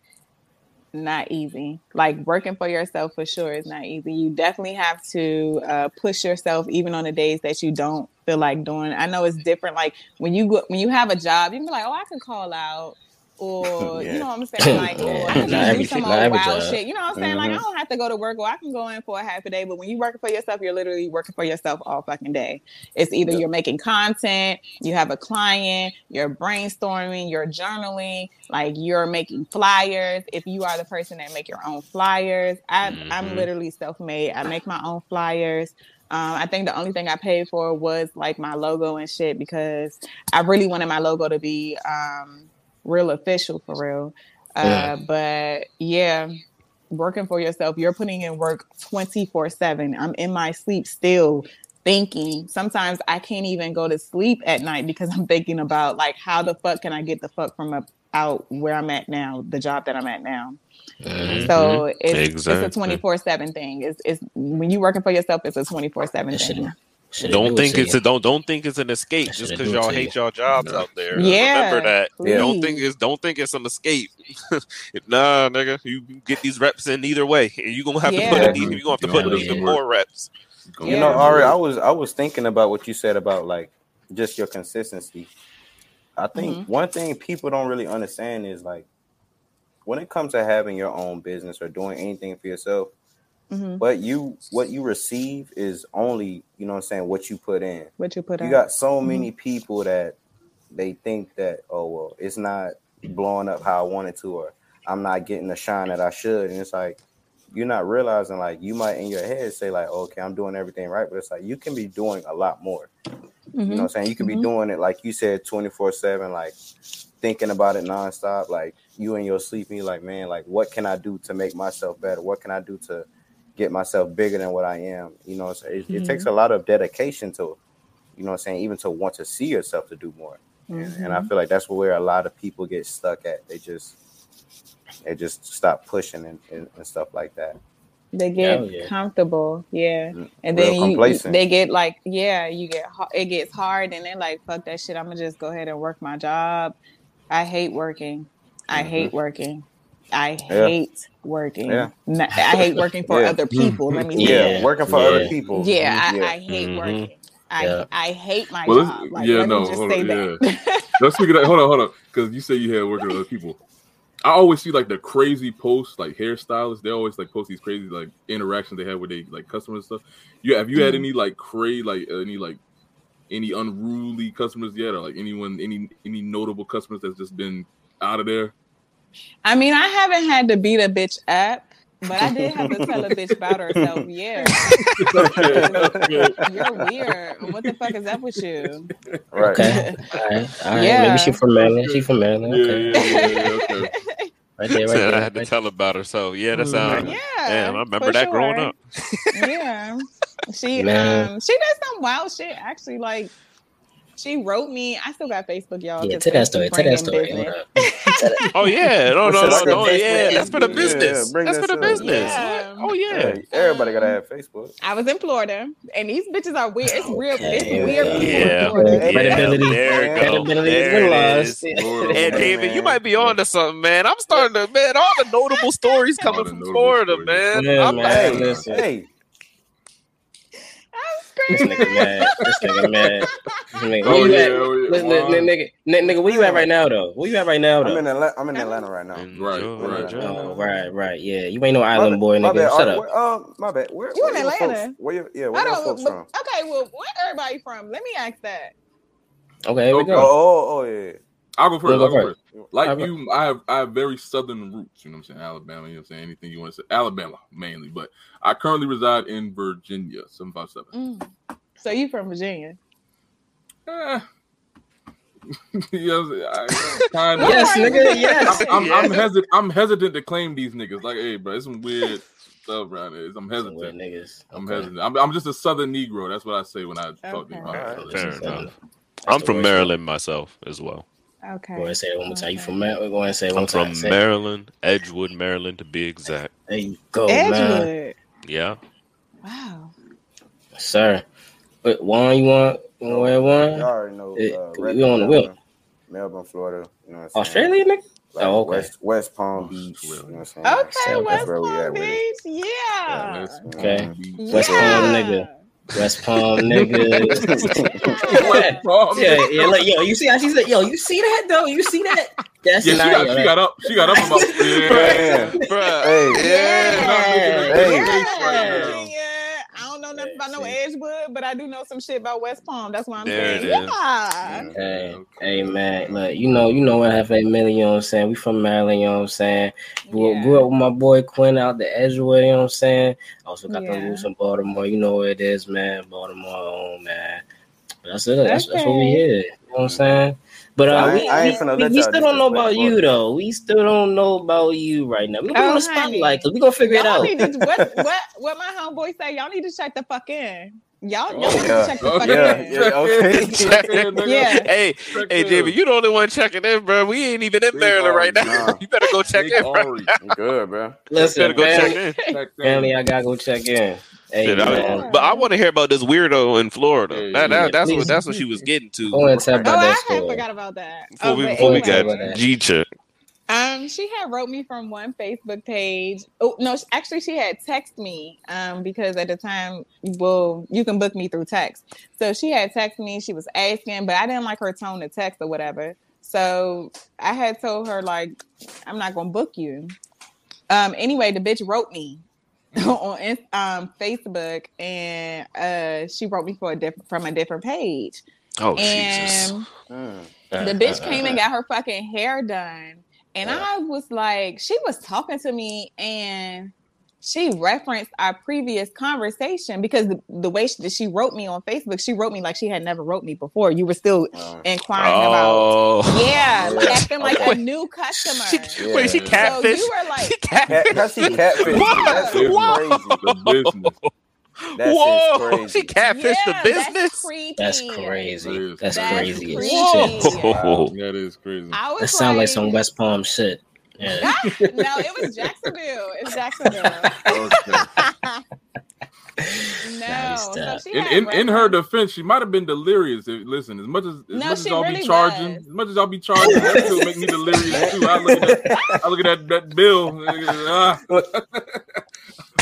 not easy. Like working for yourself for sure is not easy. You definitely have to uh, push yourself even on the days that you don't feel like doing. I know it's different. Like when you go when you have a job, you can be like, oh, I can call out. Or (laughs) you know what I'm saying, like, (laughs) or I Not do some old wild job. shit. You know what I'm saying? Like, I don't have to go to work, or I can go in for a half a day. But when you're working for yourself, you're literally working for yourself all fucking day. It's either Yeah. you're making content, you have a client, you're brainstorming, you're journaling, like you're making flyers. If you are the person that make your own flyers, I, I'm Mhm. literally self-made. I make my own flyers. Um, I think the only thing I paid for was like my logo and shit because I really wanted my logo to be um, real official for real. Uh, Yeah. But yeah, working for yourself, you're putting in work 24 7. I'm in my sleep still thinking. Sometimes I can't even go to sleep at night because I'm thinking about like how the fuck can I get the fuck from up out where I'm at now, the job that I'm at now. Mhm. So it's it's a 24 7 thing. It's it's when you're working for yourself, it's a 24 7 That shit- thing. Shit Don't think it's a, don't don't think it's an escape just because y'all hate you. y'all jobs No. out there. Yeah, Remember that. Yeah. Don't think it's don't think it's an escape. (laughs) nah, nigga, you get these reps in either way, and you gonna have to put Yeah. in, you gonna have to put in know, even more reps. You Yeah. know, ahead. Ari, I was I was thinking about what you said about like just your consistency. I think Mhm. one thing people don't really understand is like when it comes to having your own business or doing anything for yourself, Mhm. what you what you receive is only, you know what I'm saying, what you put in. What you put You out. got so many people that they think that, oh well, it's not blowing up how I wanted to, or I'm not getting the shine that I should. And it's like you're not realizing like you might in your head say, like, okay, I'm doing everything right, but it's like you can be doing a lot more. You know what I'm saying? You could Mhm. be doing it like you said 24-7, like thinking about it nonstop, like you in your sleep and you're like, man, like what can I do to make myself better? What can I do to get myself bigger than what I am? You know what I'm saying? It, it takes a lot of dedication to, you know what I'm saying, even to want to see yourself to do more. And, and I Mhm. feel like that's where a lot of people get stuck at. They just they just stop pushing and, and, and stuff like that. They get yeah. comfortable, yeah, Mm, and real then you, complacent. they get like, yeah, you get ha- it gets hard, and they're like, fuck that shit. I'm gonna just go ahead and work my job. I hate working. I Mhm. hate working. I Yeah. hate working. Yeah. N- I hate working for (laughs) Yeah. other people. Let me (laughs) say yeah, that. working for Yeah. other people. Yeah, I, yeah. I hate Mhm. working. I I I hate my Well, job. Like, yeah, let no, me just hold say on, that. (laughs) Let's figure that. Hold on, hold on. Because you say you had working with other people. I always see like the crazy posts, like hairstylists. They always like post these crazy like interactions they have with they like customers and stuff. You have you had Mhm. any like crazy like uh, any like any unruly customers yet, or like anyone any any notable customers that's just been out of there? I mean, I haven't had to beat a bitch up, but I did have to tell a bitch about herself. (laughs) Yeah, (laughs) you're weird. What the fuck is up with you? Right. Okay. (laughs) All right. All right. Yeah. Maybe she from Maryland. She from Maryland. Okay. yeah, yeah, yeah, okay. Right there. Right Said there. I had to right tell about her. So Yeah, that Mm. sounds. Yeah, Damn, I remember for that growing up. yeah. She Man. um she does some wild shit actually like she wrote me I still got Facebook y'all Yeah, 'cause tell that story. Tell that story. business. Hold up. (laughs) Oh yeah, no, no, Listen, no, no, yeah, that's for the business. bring that's that for the business. Yeah. Oh yeah. Yeah, everybody gotta have Facebook. I was in Florida and these bitches are weird. It's weird. Okay, It's weird okay. people Yeah. in Credibility. there go. Credibility has There been is. Lord, Hey Lord. David, you might be on to something, man. I'm starting to man, all the notable stories coming from Florida, stories. man. Yeah, I'm man. Hey, hey, This nigga mad. This nigga mad. This nigga, Oh, where you yeah, at? oh, yeah. Listen, Wow. nigga, nigga, nigga, where you at right now though? Where you at right now though? I'm in Atlanta. I'm in Atlanta right now. Right, Enjoy, right. Oh, right, right, yeah. You ain't no island boy, my nigga. bad. Shut Are- up. Where, um, my bad. Where, You where in Atlanta? Folks, where you, yeah, where your don't. folks but- from? okay, well, where everybody from? Let me ask that. Okay, here we go. Oh, oh, oh, yeah. I'll go first. I'll go first. First. Like Alright. you, I have I have very southern roots. You know what I'm saying? Alabama. You know what I'm saying? Anything you want to say? Alabama mainly, but I currently reside in Virginia. Seven five seven. Mm. So you from Virginia? Eh. (laughs) yes, I, kind of. (laughs) Yes, nigga, yes. I'm, I'm, I'm, hesitant. I'm hesitant to claim these niggas. Like, hey, bro, it's some weird stuff around here. I'm Some weird hesitant. niggas. I'm Okay. hesitant. I'm, I'm just a southern Negro. That's what I say when I talk to Okay. you. Alright. Fair enough. I'm from Maryland myself as well. Okay. Go ahead and say it one more time. You from Maryland? We're going to say it I'm one time. from Say it. Maryland, Edgewood, Maryland to be exact. There you go, man. Edgewood. Yeah. Wow. Sir. Wait, Juan, you want, you want to wear You one? already know. Uh, we on the wheel. Melbourne, Melbourne, Florida. You know what I'm saying? Australia, nigga? Like Oh, okay. West, West Palm Beach. You know Australia. what I'm saying? Okay, So West that's where we Palm at with it. Beach. Yeah. That's- Okay. mm, West yeah. Palm nigga. West Palm, nigga. Yeah. (laughs) West Palm. yeah, yeah, like, yo, you see how she said, yo, you see that though? You see that? That's Yeah, she got, she got up. She got up about. (laughs) Yeah. Man. Bruh. Hey. Yeah, not making a Hey. good case right now. Virginia. I don't know nothing about no Edgewood, but I do know some shit about West Palm. That's why I'm There saying, yeah. Hey, hey, man, look, you know, you know what Half Eight Million, you know what I'm saying? We from Maryland, you know what I'm saying? Grew, Yeah. grew up with my boy Quinn out the Edgewood, you know what I'm saying? Also got the Yeah. roots in Baltimore, you know where it is, man. Baltimore, home, man. But that's it. That's, that's what we Okay. here. You know what I'm saying? But uh, I we, I we, we, we still don't know about you though. We still don't know about you right now. We gonna put you on Oh, spotlight because we gonna figure it Y'all out. to, what, (laughs) what, what my homeboy say? Y'all need to check the fuck in. Y'all, y'all Oh, need yeah. to check the fuck Yeah, in. yeah, okay. (laughs) In. Yeah. Hey, Check hey, in. JB, you the only one checking in, bro. We ain't even in Big Maryland right now. nah. (laughs) You better go check Big in, bro. I'm good, bro. Listen, better go family. Check in. family, I gotta go check in. Hey, Shit, I- but I want to hear about this weirdo in Florida. Yeah, that, that, that's please. what that's what she was getting to. Go and tell Oh, I that had story. forgot about that. Before Oh, we before we got About that. G check. Um, she had wrote me from one Facebook page. Oh no, actually, she had text me. Um, because at the time, well, you can book me through text. So she had text me. She was asking, but I didn't like her tone of text or whatever. So I had told her like, I'm not gonna book you. Um, anyway, the bitch wrote me (laughs) on um Facebook, and uh, she wrote me for a different from a different page. Oh Jesus! and Mm. the bitch came and (laughs) got her fucking hair done. And I was like, she was talking to me and she referenced our previous conversation because the, the way she, that she wrote me on Facebook, she wrote me like she had never wrote me before. You were still Uh, inquiring about, Oh, yeah, like acting like Okay. a new customer. She, wait, she Yeah. so catfish? you were like, she cat, catfish? that's she catfish. What? That's Whoa. crazy. The. That Whoa, crazy. she catfish yeah, the That's business. creepy. That's crazy. That's, That's crazy as creepy. shit. Whoa. That is crazy. That sounds like like some West Palm shit. Yeah. (laughs) (laughs) no, it was Jacksonville. It's Jacksonville. (laughs) Okay. No, Nice so she In, in, in her defense, she might have been delirious. If, listen, as much as, as No, much as she y'all really be charging, was. as much as y'all be charging, that still make me delirious too. I look at that, I look at that, that bill. Ah,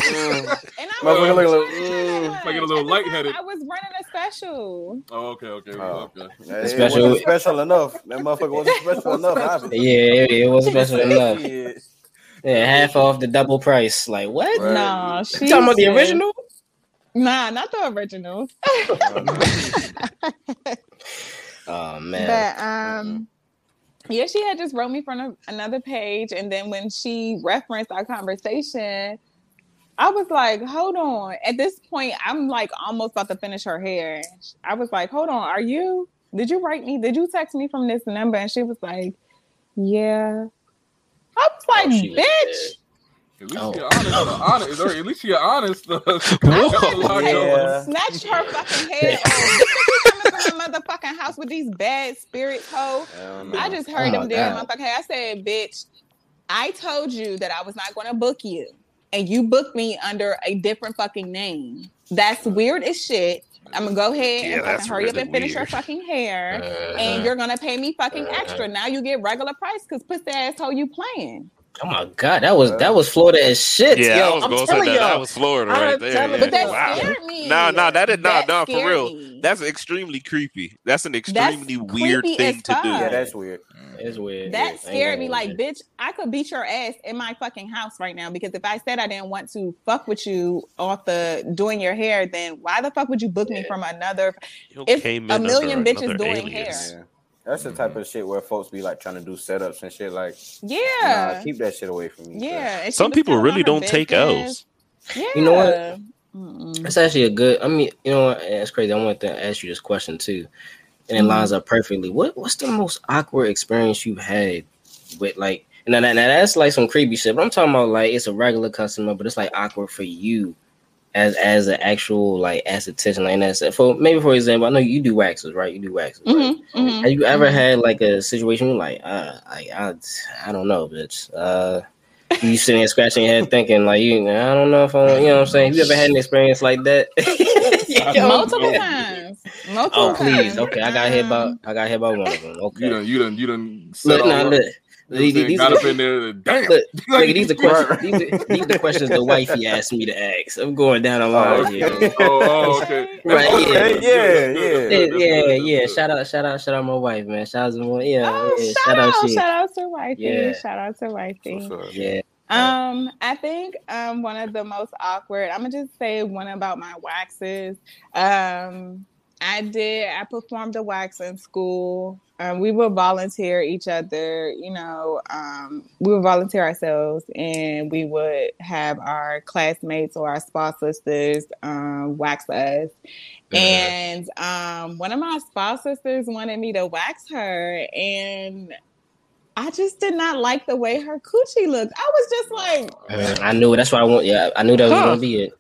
And I Motherfucker was look like, like, mm, trying to like a little At the time, lightheaded. I was running a special. Oh, okay, okay, Oh. okay. It Special- wasn't special enough. That motherfucker wasn't special (laughs) enough. obviously. Yeah, it, it was special enough. Shit. Yeah, half off the double price. Like what? Right. No, she You talking about the said- original? Nah, not the original. (laughs) Oh man. But um, yeah, she had just wrote me from a, another page, and then when she referenced our conversation, I was like, "Hold on!" At this point, I'm like almost about to finish her hair. I was like, "Hold on, are you? Did you write me? Did you text me from this number?" And she was like, "Yeah." I was like, Oh, she was "Bitch." At least Oh. you're honest, honest, or at least you're honest. Uh, Whoa. Yeah. Snatch her fucking head off. Bitch, you coming from the motherfucking house with these bad spirits, hoe. Hell. I just heard Oh my them damn God. motherfucker. I said, bitch, I told you that I was not going to book you. And you booked me under a different fucking name. That's weird as shit. I'm gonna go ahead Yeah, and fucking hurry up and finish your fucking hair. Uh, and you're gonna pay me fucking Uh-huh. extra. Now you get regular price because pussy asshole you playing. Oh my god, that was that was Florida as shit. Yeah, Yo, I was I'm going to say telling that. That y'all. was Florida I'm right there. telling- yeah. But that wow. scared (laughs) me. Nah, nah, that is- nah, That nah, for real. me. That's extremely creepy. That's an That's extremely weird thing to do. Yeah, that's weird. Mm. It's weird. That I scared me. Like, bitch, I could beat your ass in my fucking house right now because if I said I didn't want to fuck with you off the doing your hair, then why the fuck would you book me from another? You It's came a million bitches doing alias. hair. Yeah. That's the type mm-hmm. of shit where folks be like trying to do setups and shit. Like, Yeah, nah, keep that shit away from me. yeah. and Some people really don't take business. L's. Yeah, You know what? Mm-mm. That's actually a good. I mean, you know, what? it's crazy. I want to ask you this question too, and it lines mm-hmm. up perfectly. What What's the most awkward experience you've had with like? Now, now, now that's like some creepy shit. But I'm talking about like it's a regular customer, but it's like awkward for you as as an actual like esthetician. Like that. For maybe for example, I know you do waxes, right? You do waxes. Right? Mhm, mhm. Have you ever Mhm. had like a situation like, uh, I, I, I don't know, bitch. Uh, you sitting there scratching your head thinking like, you, I don't know if I, you know what I'm saying. Have you ever had an experience like that? (laughs) Yo, multiple times. Multiple Oh please, times. okay. I got hit by, Um, I got hit by one of them. Okay. You done, you done, you done. Set look, all nah, look. You know what I'm saying? These, got are, up in there. Damn. (laughs) look, nigga, these are (laughs) questions. Right. These are, these are the questions the wifey asked me to ask. I'm going down the Oh, line okay. here. oh, oh, okay. (laughs) Right, That's yeah. good. Yeah, yeah. Yeah, yeah, yeah. Shout out, shout out, shout out my wife, man. Shout out to my, yeah, Oh, yeah. shout, out, she. shout out to wifey. Yeah. Shout out to wifey. What's? Yeah. Um, I think um one of the most awkward. I'm gonna just say one about my waxes. Um, I did. I performed a wax in school. Um, we would volunteer each other. You know, um, we would volunteer ourselves, and we would have our classmates or our spa sisters um, wax us. And um, one of my spa sisters wanted me to wax her, and I just did not like the way her coochie looked. I was just like, Uh, I knew. That's why I want. Yeah, I knew that was Huh. gonna be it.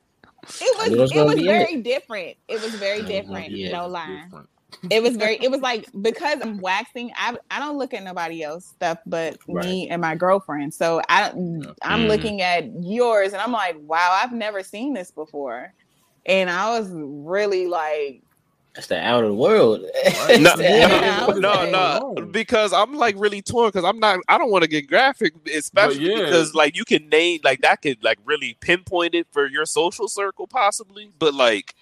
It I knew it was it was very different. It was very knew it was gonna different. No lie. Different. It was very. It was (laughs) like because I'm waxing. I I don't look at nobody else stuff but me and my girlfriend. So I I'm Mm. looking at yours and I'm like, wow, I've never seen this before. And I was really like, That's the out of the world. (laughs) Right. No, Yeah, I no, no, no, because I'm like really torn because I'm not. I don't want to get graphic, especially yeah. because like you can name like that could like really pinpoint it for your social circle possibly. But like,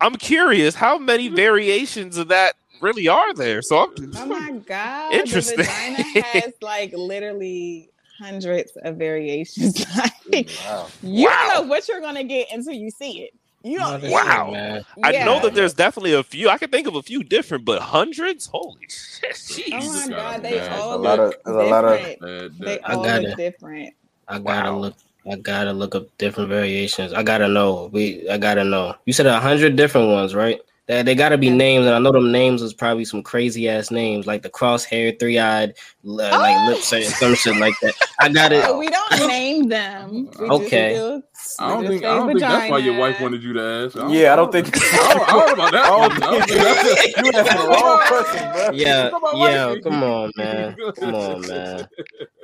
I'm curious how many variations of that really are there. So I'm oh (laughs) my god, Interesting. The vagina (laughs) has like literally hundreds of variations. like Wow. you Wow. don't know what you're gonna get until you see it. You don't. Wow. man. I know that there's definitely a few. I can think of a few different, but hundreds. Holy shit! (laughs) Oh Jesus. my god, they Yeah, all a lot look of- there's a lot of- different. They I all gotta- look different. I gotta Wow. look. I gotta look up different variations. I gotta know. We. I gotta know. You said a hundred different ones, right? They, they gotta be Yeah. names, and I know them names is probably some crazy ass names, like the crosshair, three eyed, like Oh! lip sync, some shit like that. I got it. So we don't (laughs) name them. We Okay. Just I don't think. I don't think that's why your wife wanted you to ask. Yeah, I don't think. (laughs) I don't, I don't know about that. I don't one. I don't think that's You asking the wrong person, bro. (laughs) Yeah, Come on, yeah. wifey. Come on, man. Come (laughs) on, man.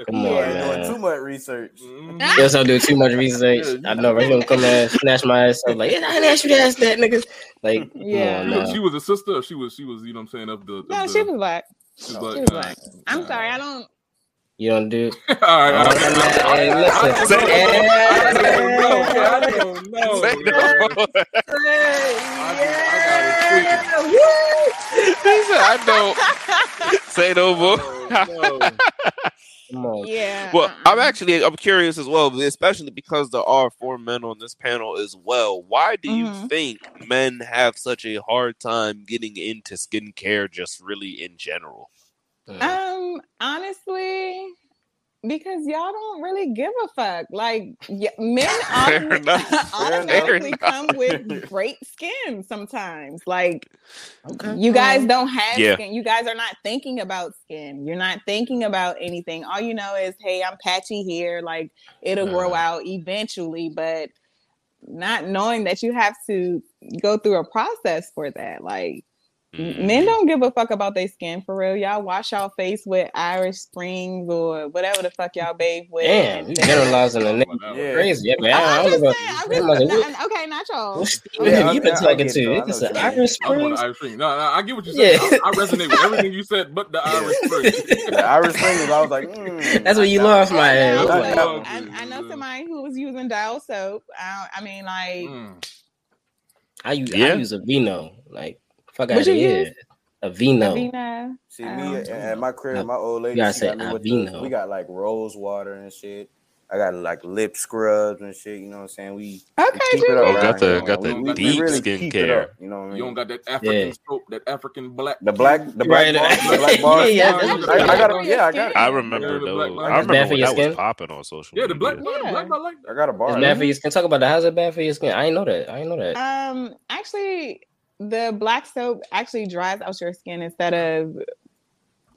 Come on, Yeah. You're doing too much research. Mhm. Yes, I do too much research. I know. Right? Gonna come and snatch my ass up. Like, yeah, I didn't ask you to ask that, nigga. Like, Yeah. yeah, She was, she was a sister. Or she was. She was. You know what I'm saying? Of the. Of No, the, she was black. she She was was black. I'm sorry, I don't. You don't do. (laughs) all right. All right. Hey, listen. Say- I don't know. I don't know. Say no. I, I got it. sleeping. he said, "I don't say no more." Oh, no. Yeah. Well, I'm uh-uh. actually I'm curious as well, especially because there are four men on this panel as well. Why do you Mhm. think men have such a hard time getting into skincare, just really in general? Mm. Um, honestly, because y'all don't really give a fuck. Like y- men (laughs) Fair autom- (laughs) enough. Fair automatically come with (laughs) great skin sometimes. Like Okay. you guys don't have Yeah. skin. You guys are not thinking about skin. You're not thinking about anything. All you know is, hey, I'm patchy here. Like it'll grow Mhm. out eventually, but not knowing that you have to go through a process for that. Like Men don't give a fuck about their skin for real. Y'all wash y'all face with Irish Springs or whatever the fuck y'all bathe with. Damn, you and generalizing the Talk nigga. about that one. Yeah. Crazy, yeah, man. I'm, I I'm don't just know saying. I'm just, I'm like, not- okay, not y'all. what Steve Yeah, have you been I- I talking get to? you. I know This what is. Irish I'm Springs. Irish Spring. No, no, I get what you're saying. Yeah. I, I resonate with everything you said, but the (laughs) Irish Spring. (laughs) (laughs) The Irish Springs, I was like, mm, That's what you lost my I ass. I like, I, I know somebody who was using dial soap. I, I mean, like, Mm. I use Yeah. I use Aveeno. Like fuck What out of here. use? A vino. Aveeno. See, me Um, at- at my crib, No, my old lady, gotta she say got me with the, we got like rose water and shit. I got like lip scrubs and shit. You know what I'm saying? We, we Okay, keep it up. Oh, got the- here, got man. the we, we deep really keep skincare. up, You know what I You don't got that African Yeah. soap, that African black. The black, the Right, black bars, right. the black bars. (laughs) Yeah, yeah, I, I, I got them. Yeah, I got. Yeah. I it. remember Yeah, those. I remember when your that was popping on social Yeah, the black, no, the Yeah. black, I like. I got a bar. It's bad for your skin. Talk about that. How's it bad for your skin? I ain't know that. I ain't know that. Um, actually, the black soap actually dries out your skin instead of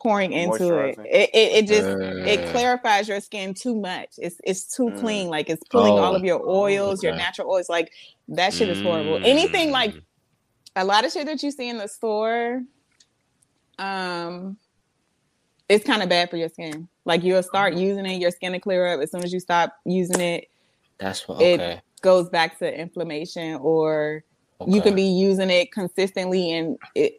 pouring into it. It, it, it just it Uh, clarifies your skin too much. It's it's too Mm. clean. Like it's pulling all Oh. of your oils, your natural oils. Like that shit is horrible. Anything like Mm. a lot of shit that you see in the store, um, it's kind of bad for your skin. Like you'll start using it, your skin will clear up. As soon as you stop using it, That's what. it goes back to inflammation or you can be using it consistently and it,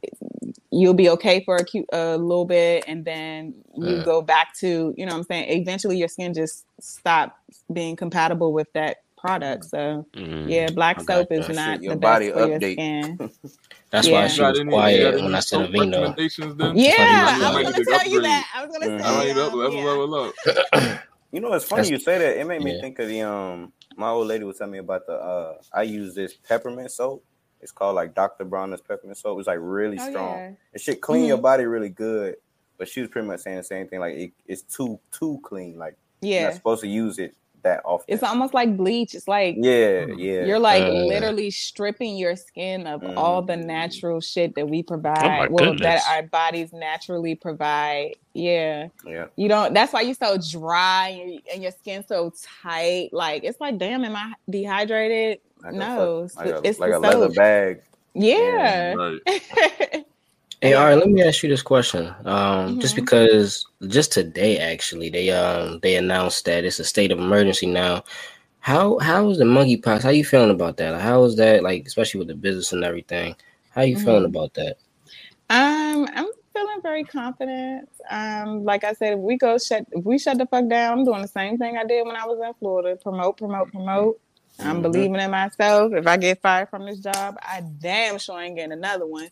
you'll be okay for a, cute, a little bit and then you Yeah. go back to you know what i'm saying eventually your skin just stops being compatible with that product so Mhm. yeah black I soap is that not. Your the body best for your skin (laughs) That's Yeah. why You she got was any- you got quiet any when I said soap Aveeno. recommendations then? yeah i was gonna Might need to tell you that i was gonna say I might up, um, level, yeah. level up. (laughs) You know, it's funny That's- you say that. It made me Yeah. think of the um. My old lady was telling me about the uh. I use this peppermint soap. It's called like Dr. Bronner's peppermint soap. It was like really Oh, strong. yeah. It should clean your Mhm. body really good. But she was pretty much saying the same thing. Like it, it's too too clean. Like you're yeah not supposed to use it that often. it's almost like bleach it's like yeah, yeah. You're like Uh, literally stripping your skin of all the Mhm. natural shit that we Oh provide. well, that our bodies naturally provide. Yeah. yeah. You don't that's why you're so dry and, and your skin so tight. Like it's like, damn, am I dehydrated? Like No, fuck- like a, it's like a leather soap. bag. Yeah. Right. (laughs) Hey, all right. Let me ask you this question. Um, just Mhm. because just today, actually, they um they announced that it's a state of emergency now. How how is the monkeypox? How you feeling about that? How is that like, especially with the business and everything? How you feeling Mhm. about that? Um, I'm feeling very confident. Um, like I said, if we go shut if we shut the fuck down, I'm doing the same thing I did when I was in Florida. Promote, promote, promote. I'm Mhm. believing in myself. If I get fired from this job, I damn sure ain't getting another one.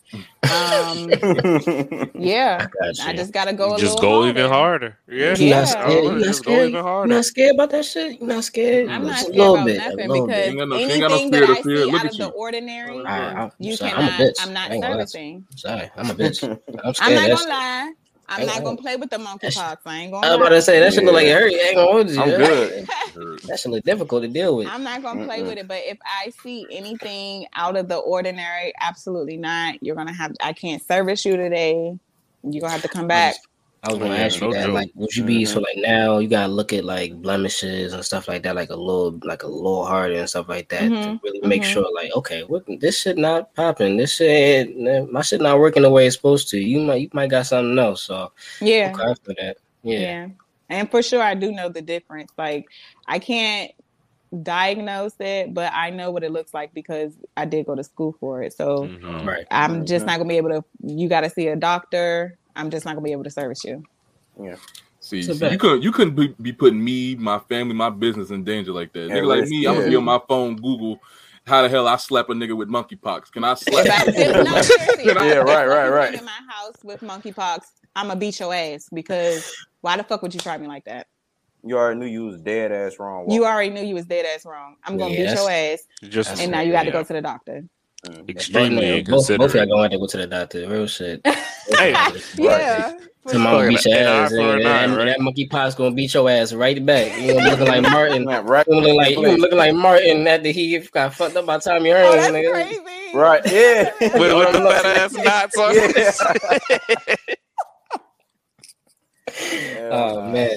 Um, (laughs) yeah, Got I just gotta go a just little go even harder. Yeah, You Yeah. not scared? You not just go scared? even You harder. not scared about that shit? You not scared? I'm not scared about bit, nothing because. Ain't no- she ain't no anything that I fear. see Look out at of the ordinary, I, I'm, you sorry, cannot. I'm a bitch. I'm not I ain't gonna servicing. Sorry, I'm a bitch. (laughs) I'm I'm scared. not gonna lie. I'm Ain't not gonna- gonna play with the monkeypox. I ain't gonna. I was about to say that should look like it hurt. I ain't gonna hold you. I'm good. (laughs) That shit look difficult to deal with. I'm not gonna play Mm-mm. with it, but if I see anything out of the ordinary, absolutely not. You're gonna have. I can't service you today. You're gonna have to come back. I was gonna Yeah, ask you no that. joke. Like, would you be so Mhm. like now you gotta look at like blemishes and stuff like that, like a little, like a little harder and stuff like that to Mhm, really make mhm. sure, like, okay, what this shit not popping, this shit, ain't- my shit not working the way it's supposed to. You might, you might got something else. So Yeah, okay for that. yeah, Yeah. And for sure, I do know the difference. Like, I can't diagnose it, but I know what it looks like because I did go to school for it. So Mhm. right. I'm just not gonna be able to. You got to see a doctor. I'm just not gonna be able to service you. See, It's a see, you couldn't you couldn't be, be putting me, my family, my business in danger like that. Yeah, Nigga like risk, me, I'm gonna be on my phone, Google, how the hell I slap a nigga with monkeypox? Can I slap? If I, no, seriously, if I- Yeah, right, right, right. In my house with monkeypox, I'm gonna beat your ass because why the fuck would you try me like that? You already knew you was dead ass wrong. You already knew you was dead ass wrong. I'm gonna beat your ass, Just and now you got to yeah. go to the doctor. Extremely both, both of y'all gonna have to go to the doctor. Real shit. (laughs) Hey, (laughs) yeah. for Come on, sure. beat your ass. for an nigga. eye, That, right? that monkeypox gonna beat your ass right back. You know, looking like (laughs) Martin. Right, You looking like you looking like Martin after he got fucked up by Tommy Oh, Hearns. that's nigga. crazy. right, yeah. with, with the fat ass knots on. Yeah. Oh man.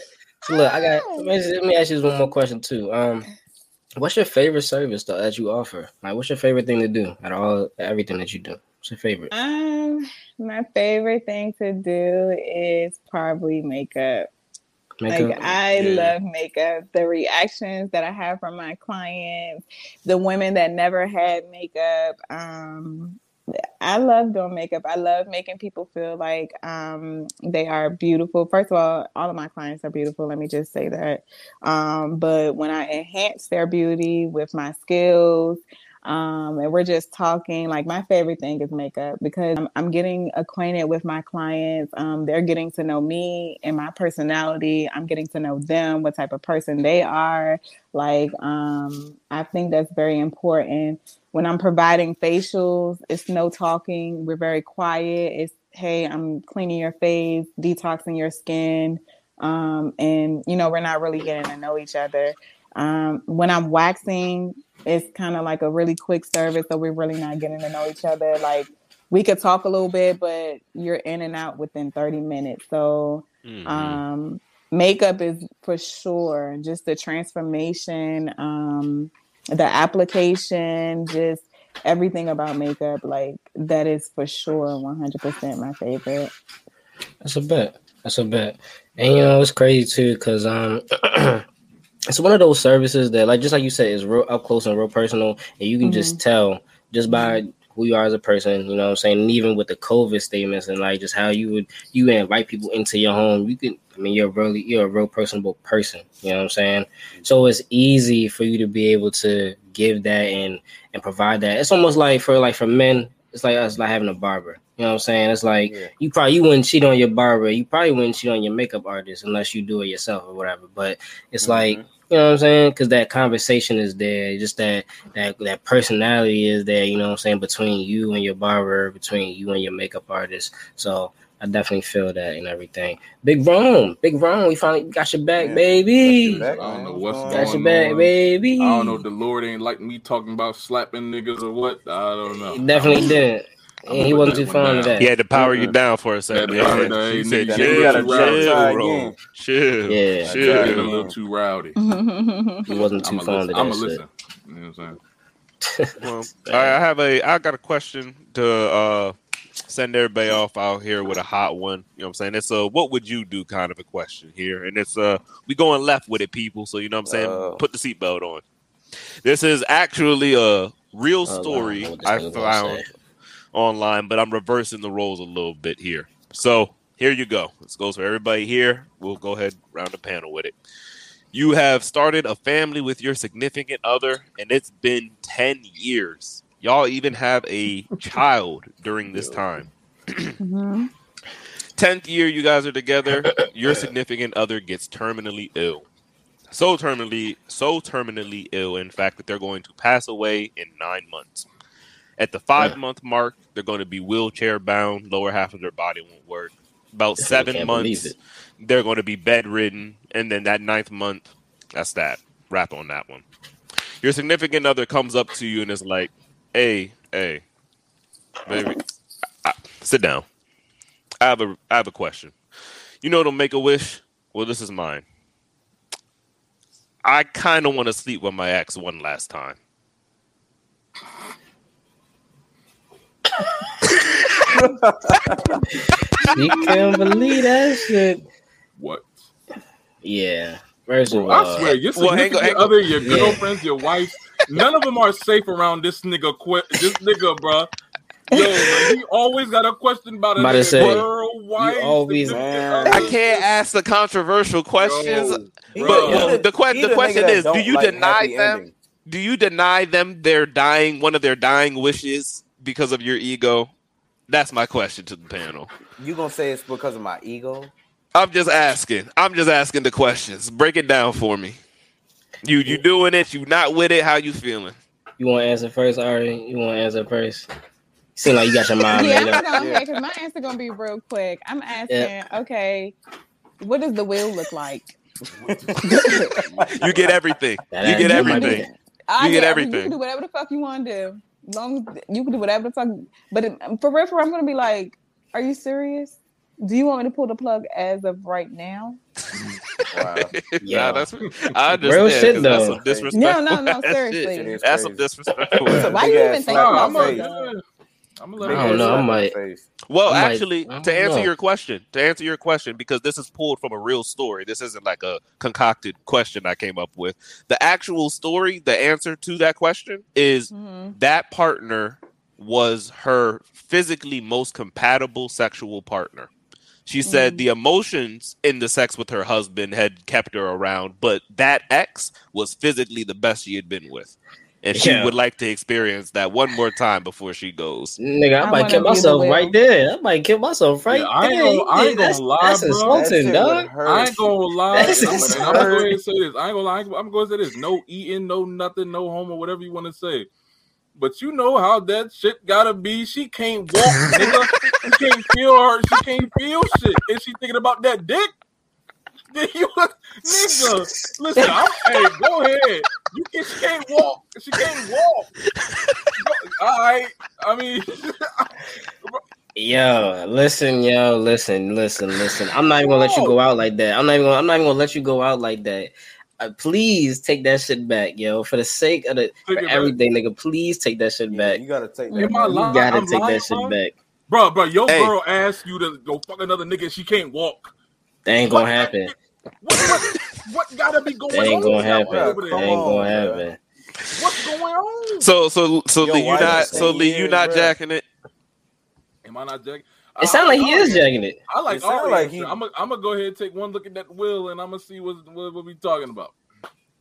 So look, I got. Let me, let me ask you one more question too. Um, what's your favorite service though that you offer? Like, what's your favorite thing to do at all everything that you do? What's your favorite? Um, my favorite thing to do is probably makeup. Makeup? Like I Yeah. love makeup. The reactions that I have from my clients, the women that never had makeup. Um, I love doing makeup. I love making people feel like um, they are beautiful. First of all, all of my clients are beautiful. Let me just say that. Um, but when I enhance their beauty with my skills, um, and we're just talking, like my favorite thing is makeup because I'm, I'm getting acquainted with my clients. Um, they're getting to know me and my personality. I'm getting to know them, what type of person they are. Like, um, I think that's very important. When I'm providing facials, it's no talking. We're very quiet. It's, hey, I'm cleaning your face, detoxing your skin. Um, and, you know, we're not really getting to know each other. Um, when I'm waxing, it's kind of like a really quick service, so we're really not getting to know each other. Like we could talk a little bit, but you're in and out within 30 minutes. So Mhm. um, makeup is for sure just the transformation, um, the application, just everything about makeup. Like that is for sure 100% my favorite. That's a bet. That's a bet. And you know it's crazy too, because um, (clears throat) it's one of those services that, like, just like you said, is real up close and real personal, and you can just mm-hmm. tell just by mm-hmm. who you are as a person. You know what I'm saying? And even with the COVID statements and like just how you would you invite people into your home, you can. I mean, you're really you're a real personable person. You know what I'm saying? So mm-hmm. it's easy for you to be able to give that and and provide that. It's almost like for like for men, it's like us like having a barber. You know what I'm saying? It's like Yeah. you probably you wouldn't cheat on your barber. You probably wouldn't cheat on your makeup artist unless you do it yourself or whatever. But it's like you know what I'm saying? Because that conversation is there. Just that that that personality is there. You know what I'm saying between you and your barber, between you and your makeup artist. So I definitely feel that and everything. Big Rome, Big Rome, we finally got your back, Yeah. baby. Got your back, I don't know what's What's Got going your going back, on. baby. I don't know if the Lord ain't like me talking about slapping niggas or what. I don't know. He definitely didn't. I'm And he wasn't too fond of that. He had to power you down for a second. Yeah, the other Yeah. day, He nigga, said, you chill, gotta chill, try- try bro. again. Chill. Yeah. Chill. Getting a little too rowdy. (laughs) He wasn't too I'm fond gonna of listen. that I'm shit. listen. You know what I'm saying? (laughs) Well, I I have a. I got a question to uh, send everybody off out here with a hot one. You know what I'm saying? It's a what would you do kind of a question here, and it's uh we going left with it, people. So you know what I'm saying? Oh. Put the seatbelt on. This is actually a real Oh, story wow, I found say. Online, but I'm reversing the roles a little bit here. So here you go. This goes for everybody here. We'll go ahead round the panel with it. You have started a family with your significant other, and it's been 10 years. Y'all even have a (laughs) child during this time. (clears throat) Mhm. 10th year you guys are together, (coughs) your significant other gets terminally ill. So terminally, so terminally ill, in fact, that they're going to pass away in nine months. At the five month mark, they're going to be wheelchair bound, lower half of their body won't work. About (laughs) seven months, they're going to be bedridden, and then that ninth month, that's that. Wrap on that one. Your significant other comes up to you and is like, "Hey, hey, baby, I, sit down. I have a I have a question. You know, to make a wish. Well, this is mine. I kind of want to sleep with my ex one last time. You can't believe that shit. What? Yeah. First of all, I swear, your Well, hang on, significant hang on. other, your Yeah. girlfriends, your wife, none of them are safe around this nigga. Que- this nigga, bro. Yo, man, he always got a question about a About to girl, wife, always- man—I can't ask the controversial questions, Yo, but bro. well, the que- the question is: do you like deny them? endings. do you deny them their dying one of their dying wishes because of your ego? That's my question to the panel. You gonna say it's because of my ego? I'm just asking. I'm just asking the questions. Break it down for me. You you doing it? You not with it? How you feeling? You want to answer first, Ari? You want to answer first? Seem like you got your mind yeah, made I'm up. gonna, okay, because my answer gonna be real quick. I'm asking, okay, what does the will look like? (laughs) You get everything. That You get that might be- everything. I You get You everything. can do whatever the fuck you want to do. Long as you can do whatever the fuck. But it, for real, for real, I'm gonna be like, are you serious? Do you want me to pull the plug as of right now? (laughs) Wow. (laughs) Yeah, that's I understand. Real shit, 'cause that's though. some disrespectful. No, no, no, (laughs) seriously. That's some disrespectful. It's a ass. Why you even think about in Nah, my I'm face. gonna, I'm gonna let I don't know, I in my might- face. Well, I might- actually, I to answer know. your question, to answer your question, because this is pulled from a real story. This isn't like a concocted question I came up with. The actual story, the answer to that question is Mhm. that partner was her physically most compatible sexual partner. She said Mm. the emotions in the sex with her husband had kept her around, but that ex was physically the best she had been with. And she Yeah. would like to experience that one more time before she goes. Nigga, I, I might kill be the myself right there. I might kill myself right Yeah, I ain't there. gonna- I ain't that's, gonna lie, that's bro. Insulting, shit dog. I ain't gonna lie. I'm, insane. I'm gonna go ahead and say this. I ain't gonna lie. I'm gonna go ahead and say this. No eating, no nothing, no homo, whatever you want to say. But you know how that shit gotta be. She can't walk, nigga. She can't feel her. She can't feel shit. Is she thinking about that dick? Then (laughs) you, nigga, listen. I'm, (laughs) hey, go ahead. You can. She can't walk. She can't walk. All right. I mean, (laughs) Yo, listen, yo, listen, listen, listen. I'm not even gonna let you go out like that. I'm not even gonna, I'm not even gonna let you go out like that. Uh, please take that shit back, yo. For the sake of the Take for back. everything, nigga. Please take that shit Yeah, back. you gotta take Am that. I back. You gotta I'm take lying, that shit huh? back. bro, bro, your Hey. girl asked you to go fuck another nigga. and She can't walk. That ain't gonna happen. What, what, what gotta be going That ain't on gonna happen. over That there? ain't on, gonna bruh. happen. What's going on? So so so Yo, Lee, you not so say Lee, you not bruh? jacking it. Am I not jacking? It sounds like he is jacking. jacking it. I like It sound like he- I'm gonna I'm gonna go ahead and take one look at that will, and I'm gonna see what what, what we talking about.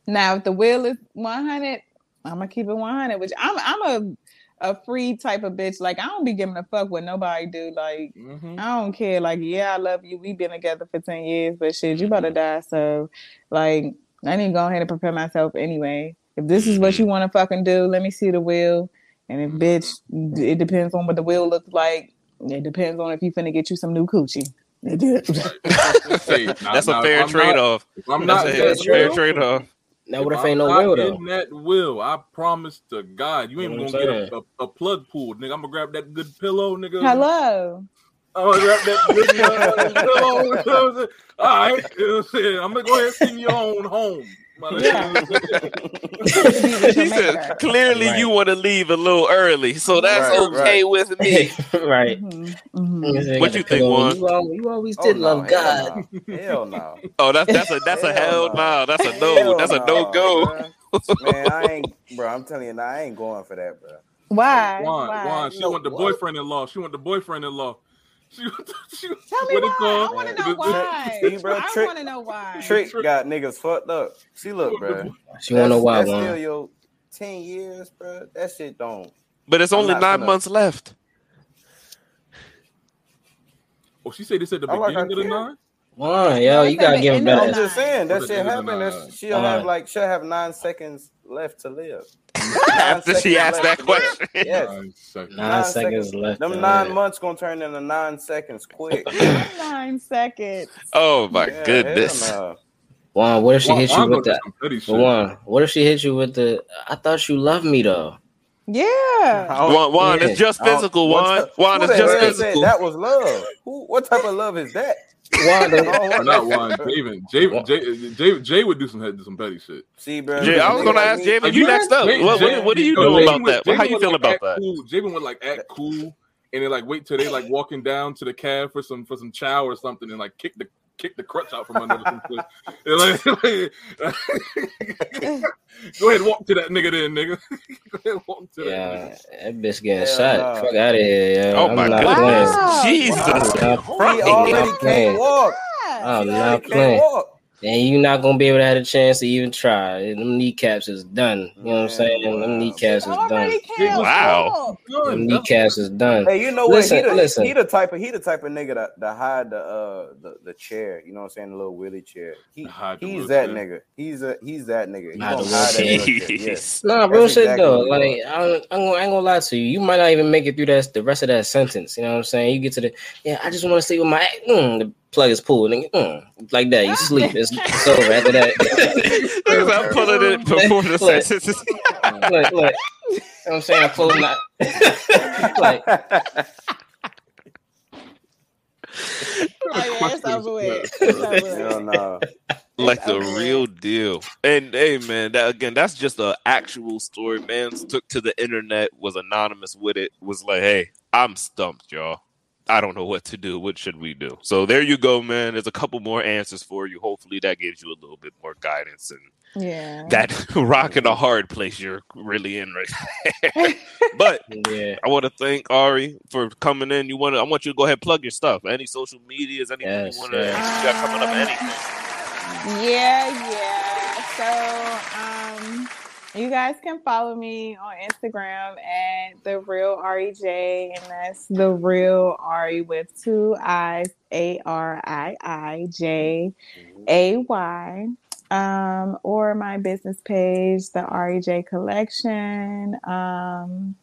Now, if the will is 100, I'm gonna keep it 100. Which I'm I'm a a free type of bitch. Like I don't be giving a fuck what nobody do. Like Mm-hmm. I don't care. Like yeah, I love you. We've been together for 10 years, but shit, you about to mm-hmm. die. So like I need to go ahead and prepare myself anyway. If this is what you mm-hmm. want to fucking do, let me see the will. And if mm-hmm. bitch, it depends on what the will looks like. It depends on if you finna get you some new coochie. It did. Hey, That's now, a fair I'm not- trade off. I'm That's not a, that's a fair trade off. Now what if I'm ain't no not will though? In that will, I promise to God, you ain't You know gonna what get a, a, a plug pulled, nigga. I'm gonna grab that good pillow, nigga. Hello. I'm gonna grab that good (laughs) pillow. You know what I'm saying? All right, (laughs) you know what I'm saying? I'm gonna go ahead and sing your own home. My nigga. Yeah. You know what I'm saying? He said, clearly Right. you want to leave a little early, so that's Right, okay right. with me. (laughs) right. Mhm, mhm. What got you think, pillow. Juan? You always, you always Oh, did no, love God. Hell no. (laughs) Hell no. Oh, that's that's a that's a hell Hell no. no. That's a no. Hell That's a no, no go. bruh. Man, I (laughs) ain't, bro. I'm telling you, now, I ain't going for that, bro. Why? Juan, Why? Juan, she No, want the boyfriend-in-law. She want the boyfriend-in-law. She, (laughs) she Tell me what why. called? I want to know why. See, bro, I want to know why. Trick got niggas fucked up. See, look, bro. She wanna know why, That's Juan. still your ten years, bro. That shit don't. But it's I'm only nine gonna- months left. Oh, she said this at the I like beginning of her the nine. Juan, yo, you gotta give the him end I'm just saying that shit it is happened. she'll have like she'll have nine seconds left to live. After she asked that question. Yes. Nine seconds. Nine, Nine seconds, seconds. left. Them nine live. months gonna turn into nine seconds quick. (laughs) Nine seconds. Oh my Yeah, goodness. hell no. Juan, what if she Juan, hit you Juan with gonna the some petty but shit. Juan, what if she hit you with the I thought you loved me though? Yeah. I don't- Juan, Juan Yeah. it's just physical. what Juan, Juan it's just physical. That was love. Who? What type of love is that? Juan, I don't want Not Javen. Javen. Jay, Jay, Jay would do some do some petty shit. See, bro. Jay, I was gonna ask me- Javen, Like, you you- next up. Jay- What, Jay- what, what are you Yo, doing about would- that? How Javen you would, feel like, about that? Cool. Javen would like act cool, and then like wait till they like walking down to the cab for some for some chow or something, and like kick the kick the crutch out from under the shit. (laughs) Like, (laughs) Go ahead, walk to that nigga, then, nigga. (laughs) Go ahead, walk to that. yeah, that bitch getting Hell shot. nah. Fuck out of here, yo. Oh I'm my not goodness. Wow. Jesus I'm not He already playing. can't walk. I'm not already can't playing. Walk. and you're not gonna be able to have a chance to even try. Them kneecaps is done. You know what I'm saying? Them kneecaps is done. Already. Wow. Them kneecaps is done. Hey, you know what? Listen, he, the, listen. he the type of he the type of nigga that, that hide the uh the, the chair. You know what I'm saying? The little wheelie chair. He he's that wheelchair. nigga. He's a he's that nigga. He Hide hide that wheelchair. wheelchair. Yes. Nah, real shit exactly though. Like I, don't, I'm gonna, I ain't gonna lie to you. You might not even make it through that the rest of that sentence. You know what I'm saying? You get to the yeah. I just want to stay with my mm, the plug is pulled and mm, like that. You sleep. It's, it's over after that. (laughs) Because I'm pulling it before the Look. sentences. (laughs) look, look. You know what I'm saying? I'm closing out. like Oh, yeah, it's over with. It's over with. no. like the real deal. And hey, man, that again, that's just an actual story. Man took to the internet, was anonymous with it, was like, "Hey, I'm stumped, y'all. I don't know what to do. What should we do?" So there you go, man. There's a couple more answers for you. Hopefully, that gives you a little bit more guidance and Yeah. that (laughs) rock in a hard place you're really in right. now. (laughs) but (laughs) yeah. I want to thank Ari for coming in. You want to? I want you to go ahead and plug your stuff. Any social medias, anything Yes, you want to? yes. You got coming up? Anything? Yeah, yeah. So, um, you guys can follow me on Instagram at the real Ari Jay, and that's the real Ari with two I's, A R I I J A Y. Um, or my business page, the Ari Jay Collection. Um,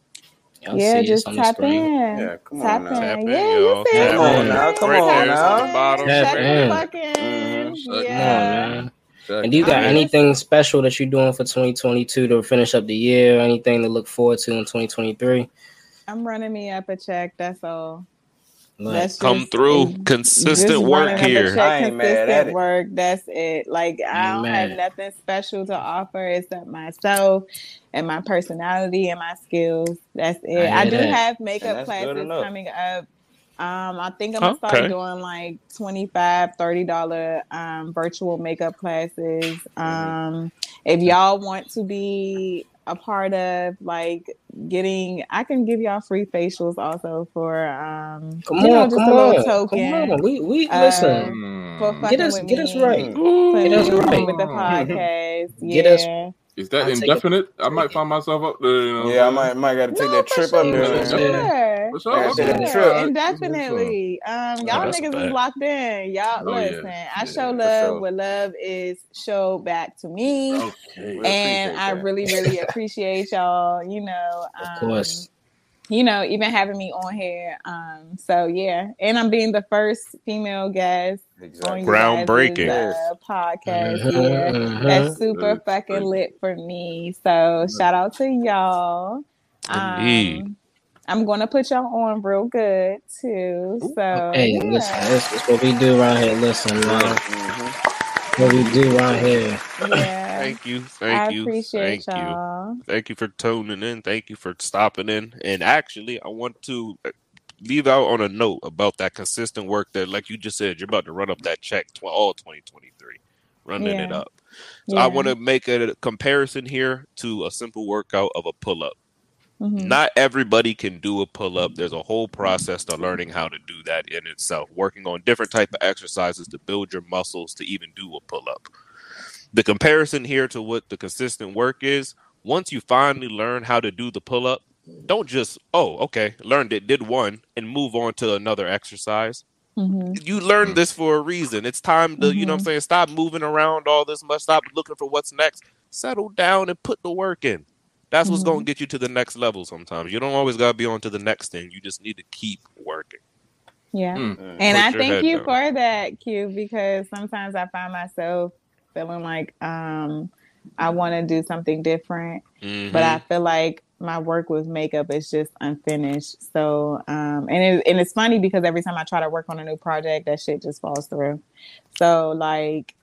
Y'all yeah, just on tap in. Yeah, come on tap now. in. Tap in, yeah, y'all. you see it. Come on now, come Right on now. on. Tap Check in. the fucking. Mhm. Come on, Yeah. Man. And do you got I'm anything special that you're doing for 2022 to finish up the year? Anything to look forward to in 2023? I'm running me up a check. That's all. Like, That's Come just- through. Consistent work here. check, I ain't mad at consistent it. work. That's it. Like I don't have nothing special to offer except myself and my personality and my skills. That's it. I I, do that. have makeup classes coming up. Um, I think I'm gonna start doing like 25 30 dollar um virtual makeup classes. Mm-hmm. Um, if y'all want to be a part of like getting I can give y'all free facials also for um Come you know, just come a little on, token come on. We we Uh, listen. for Mm. Get us get us right. Putting Get us right. with the podcast. (laughs) Get us- Is that I'll indefinite? I might find myself up there. You know Yeah, I might might got to take No, that trip sure, up there. Yeah. For man. sure. For sure. I gotta Okay. take that Yeah, trip. Alright. indefinitely. Um, y'all that's niggas fact. is locked in. Y'all Oh, yeah. listen. I Yeah, show for love sure. where love is showed back to me, Okay. And I that. really, really (laughs) appreciate y'all. You know, um, Of course. You know, even having me on here. Um, so yeah, and I'm being the first female guest on Exactly. you Groundbreaking. guys' uh, podcast. Mhm, Yeah. That's super That's fucking lit for me. So shout out to y'all. Indeed. I'm gonna put y'all on real good too. So Hey, yeah. listen, this, is what we do around here. Listen, man. Mhm. What we do around here. yeah. (laughs) Thank you. Thank I you. appreciate Thank you. y'all. Thank you for tuning in. Thank you for stopping in. And actually, I want to uh, leave out on a note about that consistent work that, like you just said, you're about to run up that check tw- all 2023, running it up. So Yeah. I want to make a comparison here to a simple workout of a pull up. Mhm. Not everybody can do a pull up. There's a whole process to learning how to do that in itself. Working on different type of exercises to build your muscles to even do a pull up. The comparison here to what the consistent work is, once you finally learn how to do the pull up, don't just, oh, okay, learned it, did one, and move on to another exercise. Mhm. You learned this for a reason. It's time to, you know what I'm Mhm. saying, stop moving around all this much, stop looking for what's next. Settle down and put the work in. That's what's Mhm. going to get you to the next level sometimes. You don't always got to be on to the next thing. You just need to keep working. Yeah. Mm. Mhm. And Put I thank you down. for that, Q, because sometimes I find myself feeling like um I want to do something different, Mhm. but I feel like my work with makeup is just unfinished. So um and it, and it's funny because every time I try to work on a new project, that shit just falls through. So like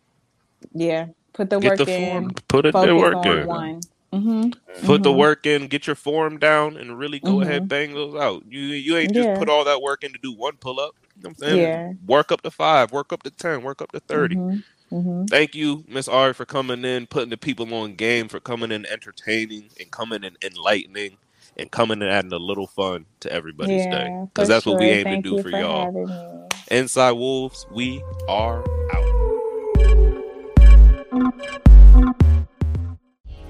yeah, put the get work the in, put it the focus work on in. one. Hmm Put the Mhm. work in, get your form down, and really go Mhm. ahead bang those out. You you ain't just Yeah. put all that work in to do one pull up. You know I'm saying? Yeah. Work up to five, work up to ten, work up to 30 hmm hmm Thank you, Miss Ari, for coming in, putting the people on game, for coming in entertaining and coming in enlightening and coming and adding a little fun to everybody's day. Because that's what we aim Thank to do for for y'all. Inside Wolves, we are out.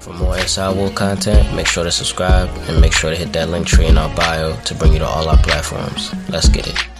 For more Inside Wolves content, make sure to subscribe and make sure to hit that link tree in our bio to bring you to all our platforms. Let's get it.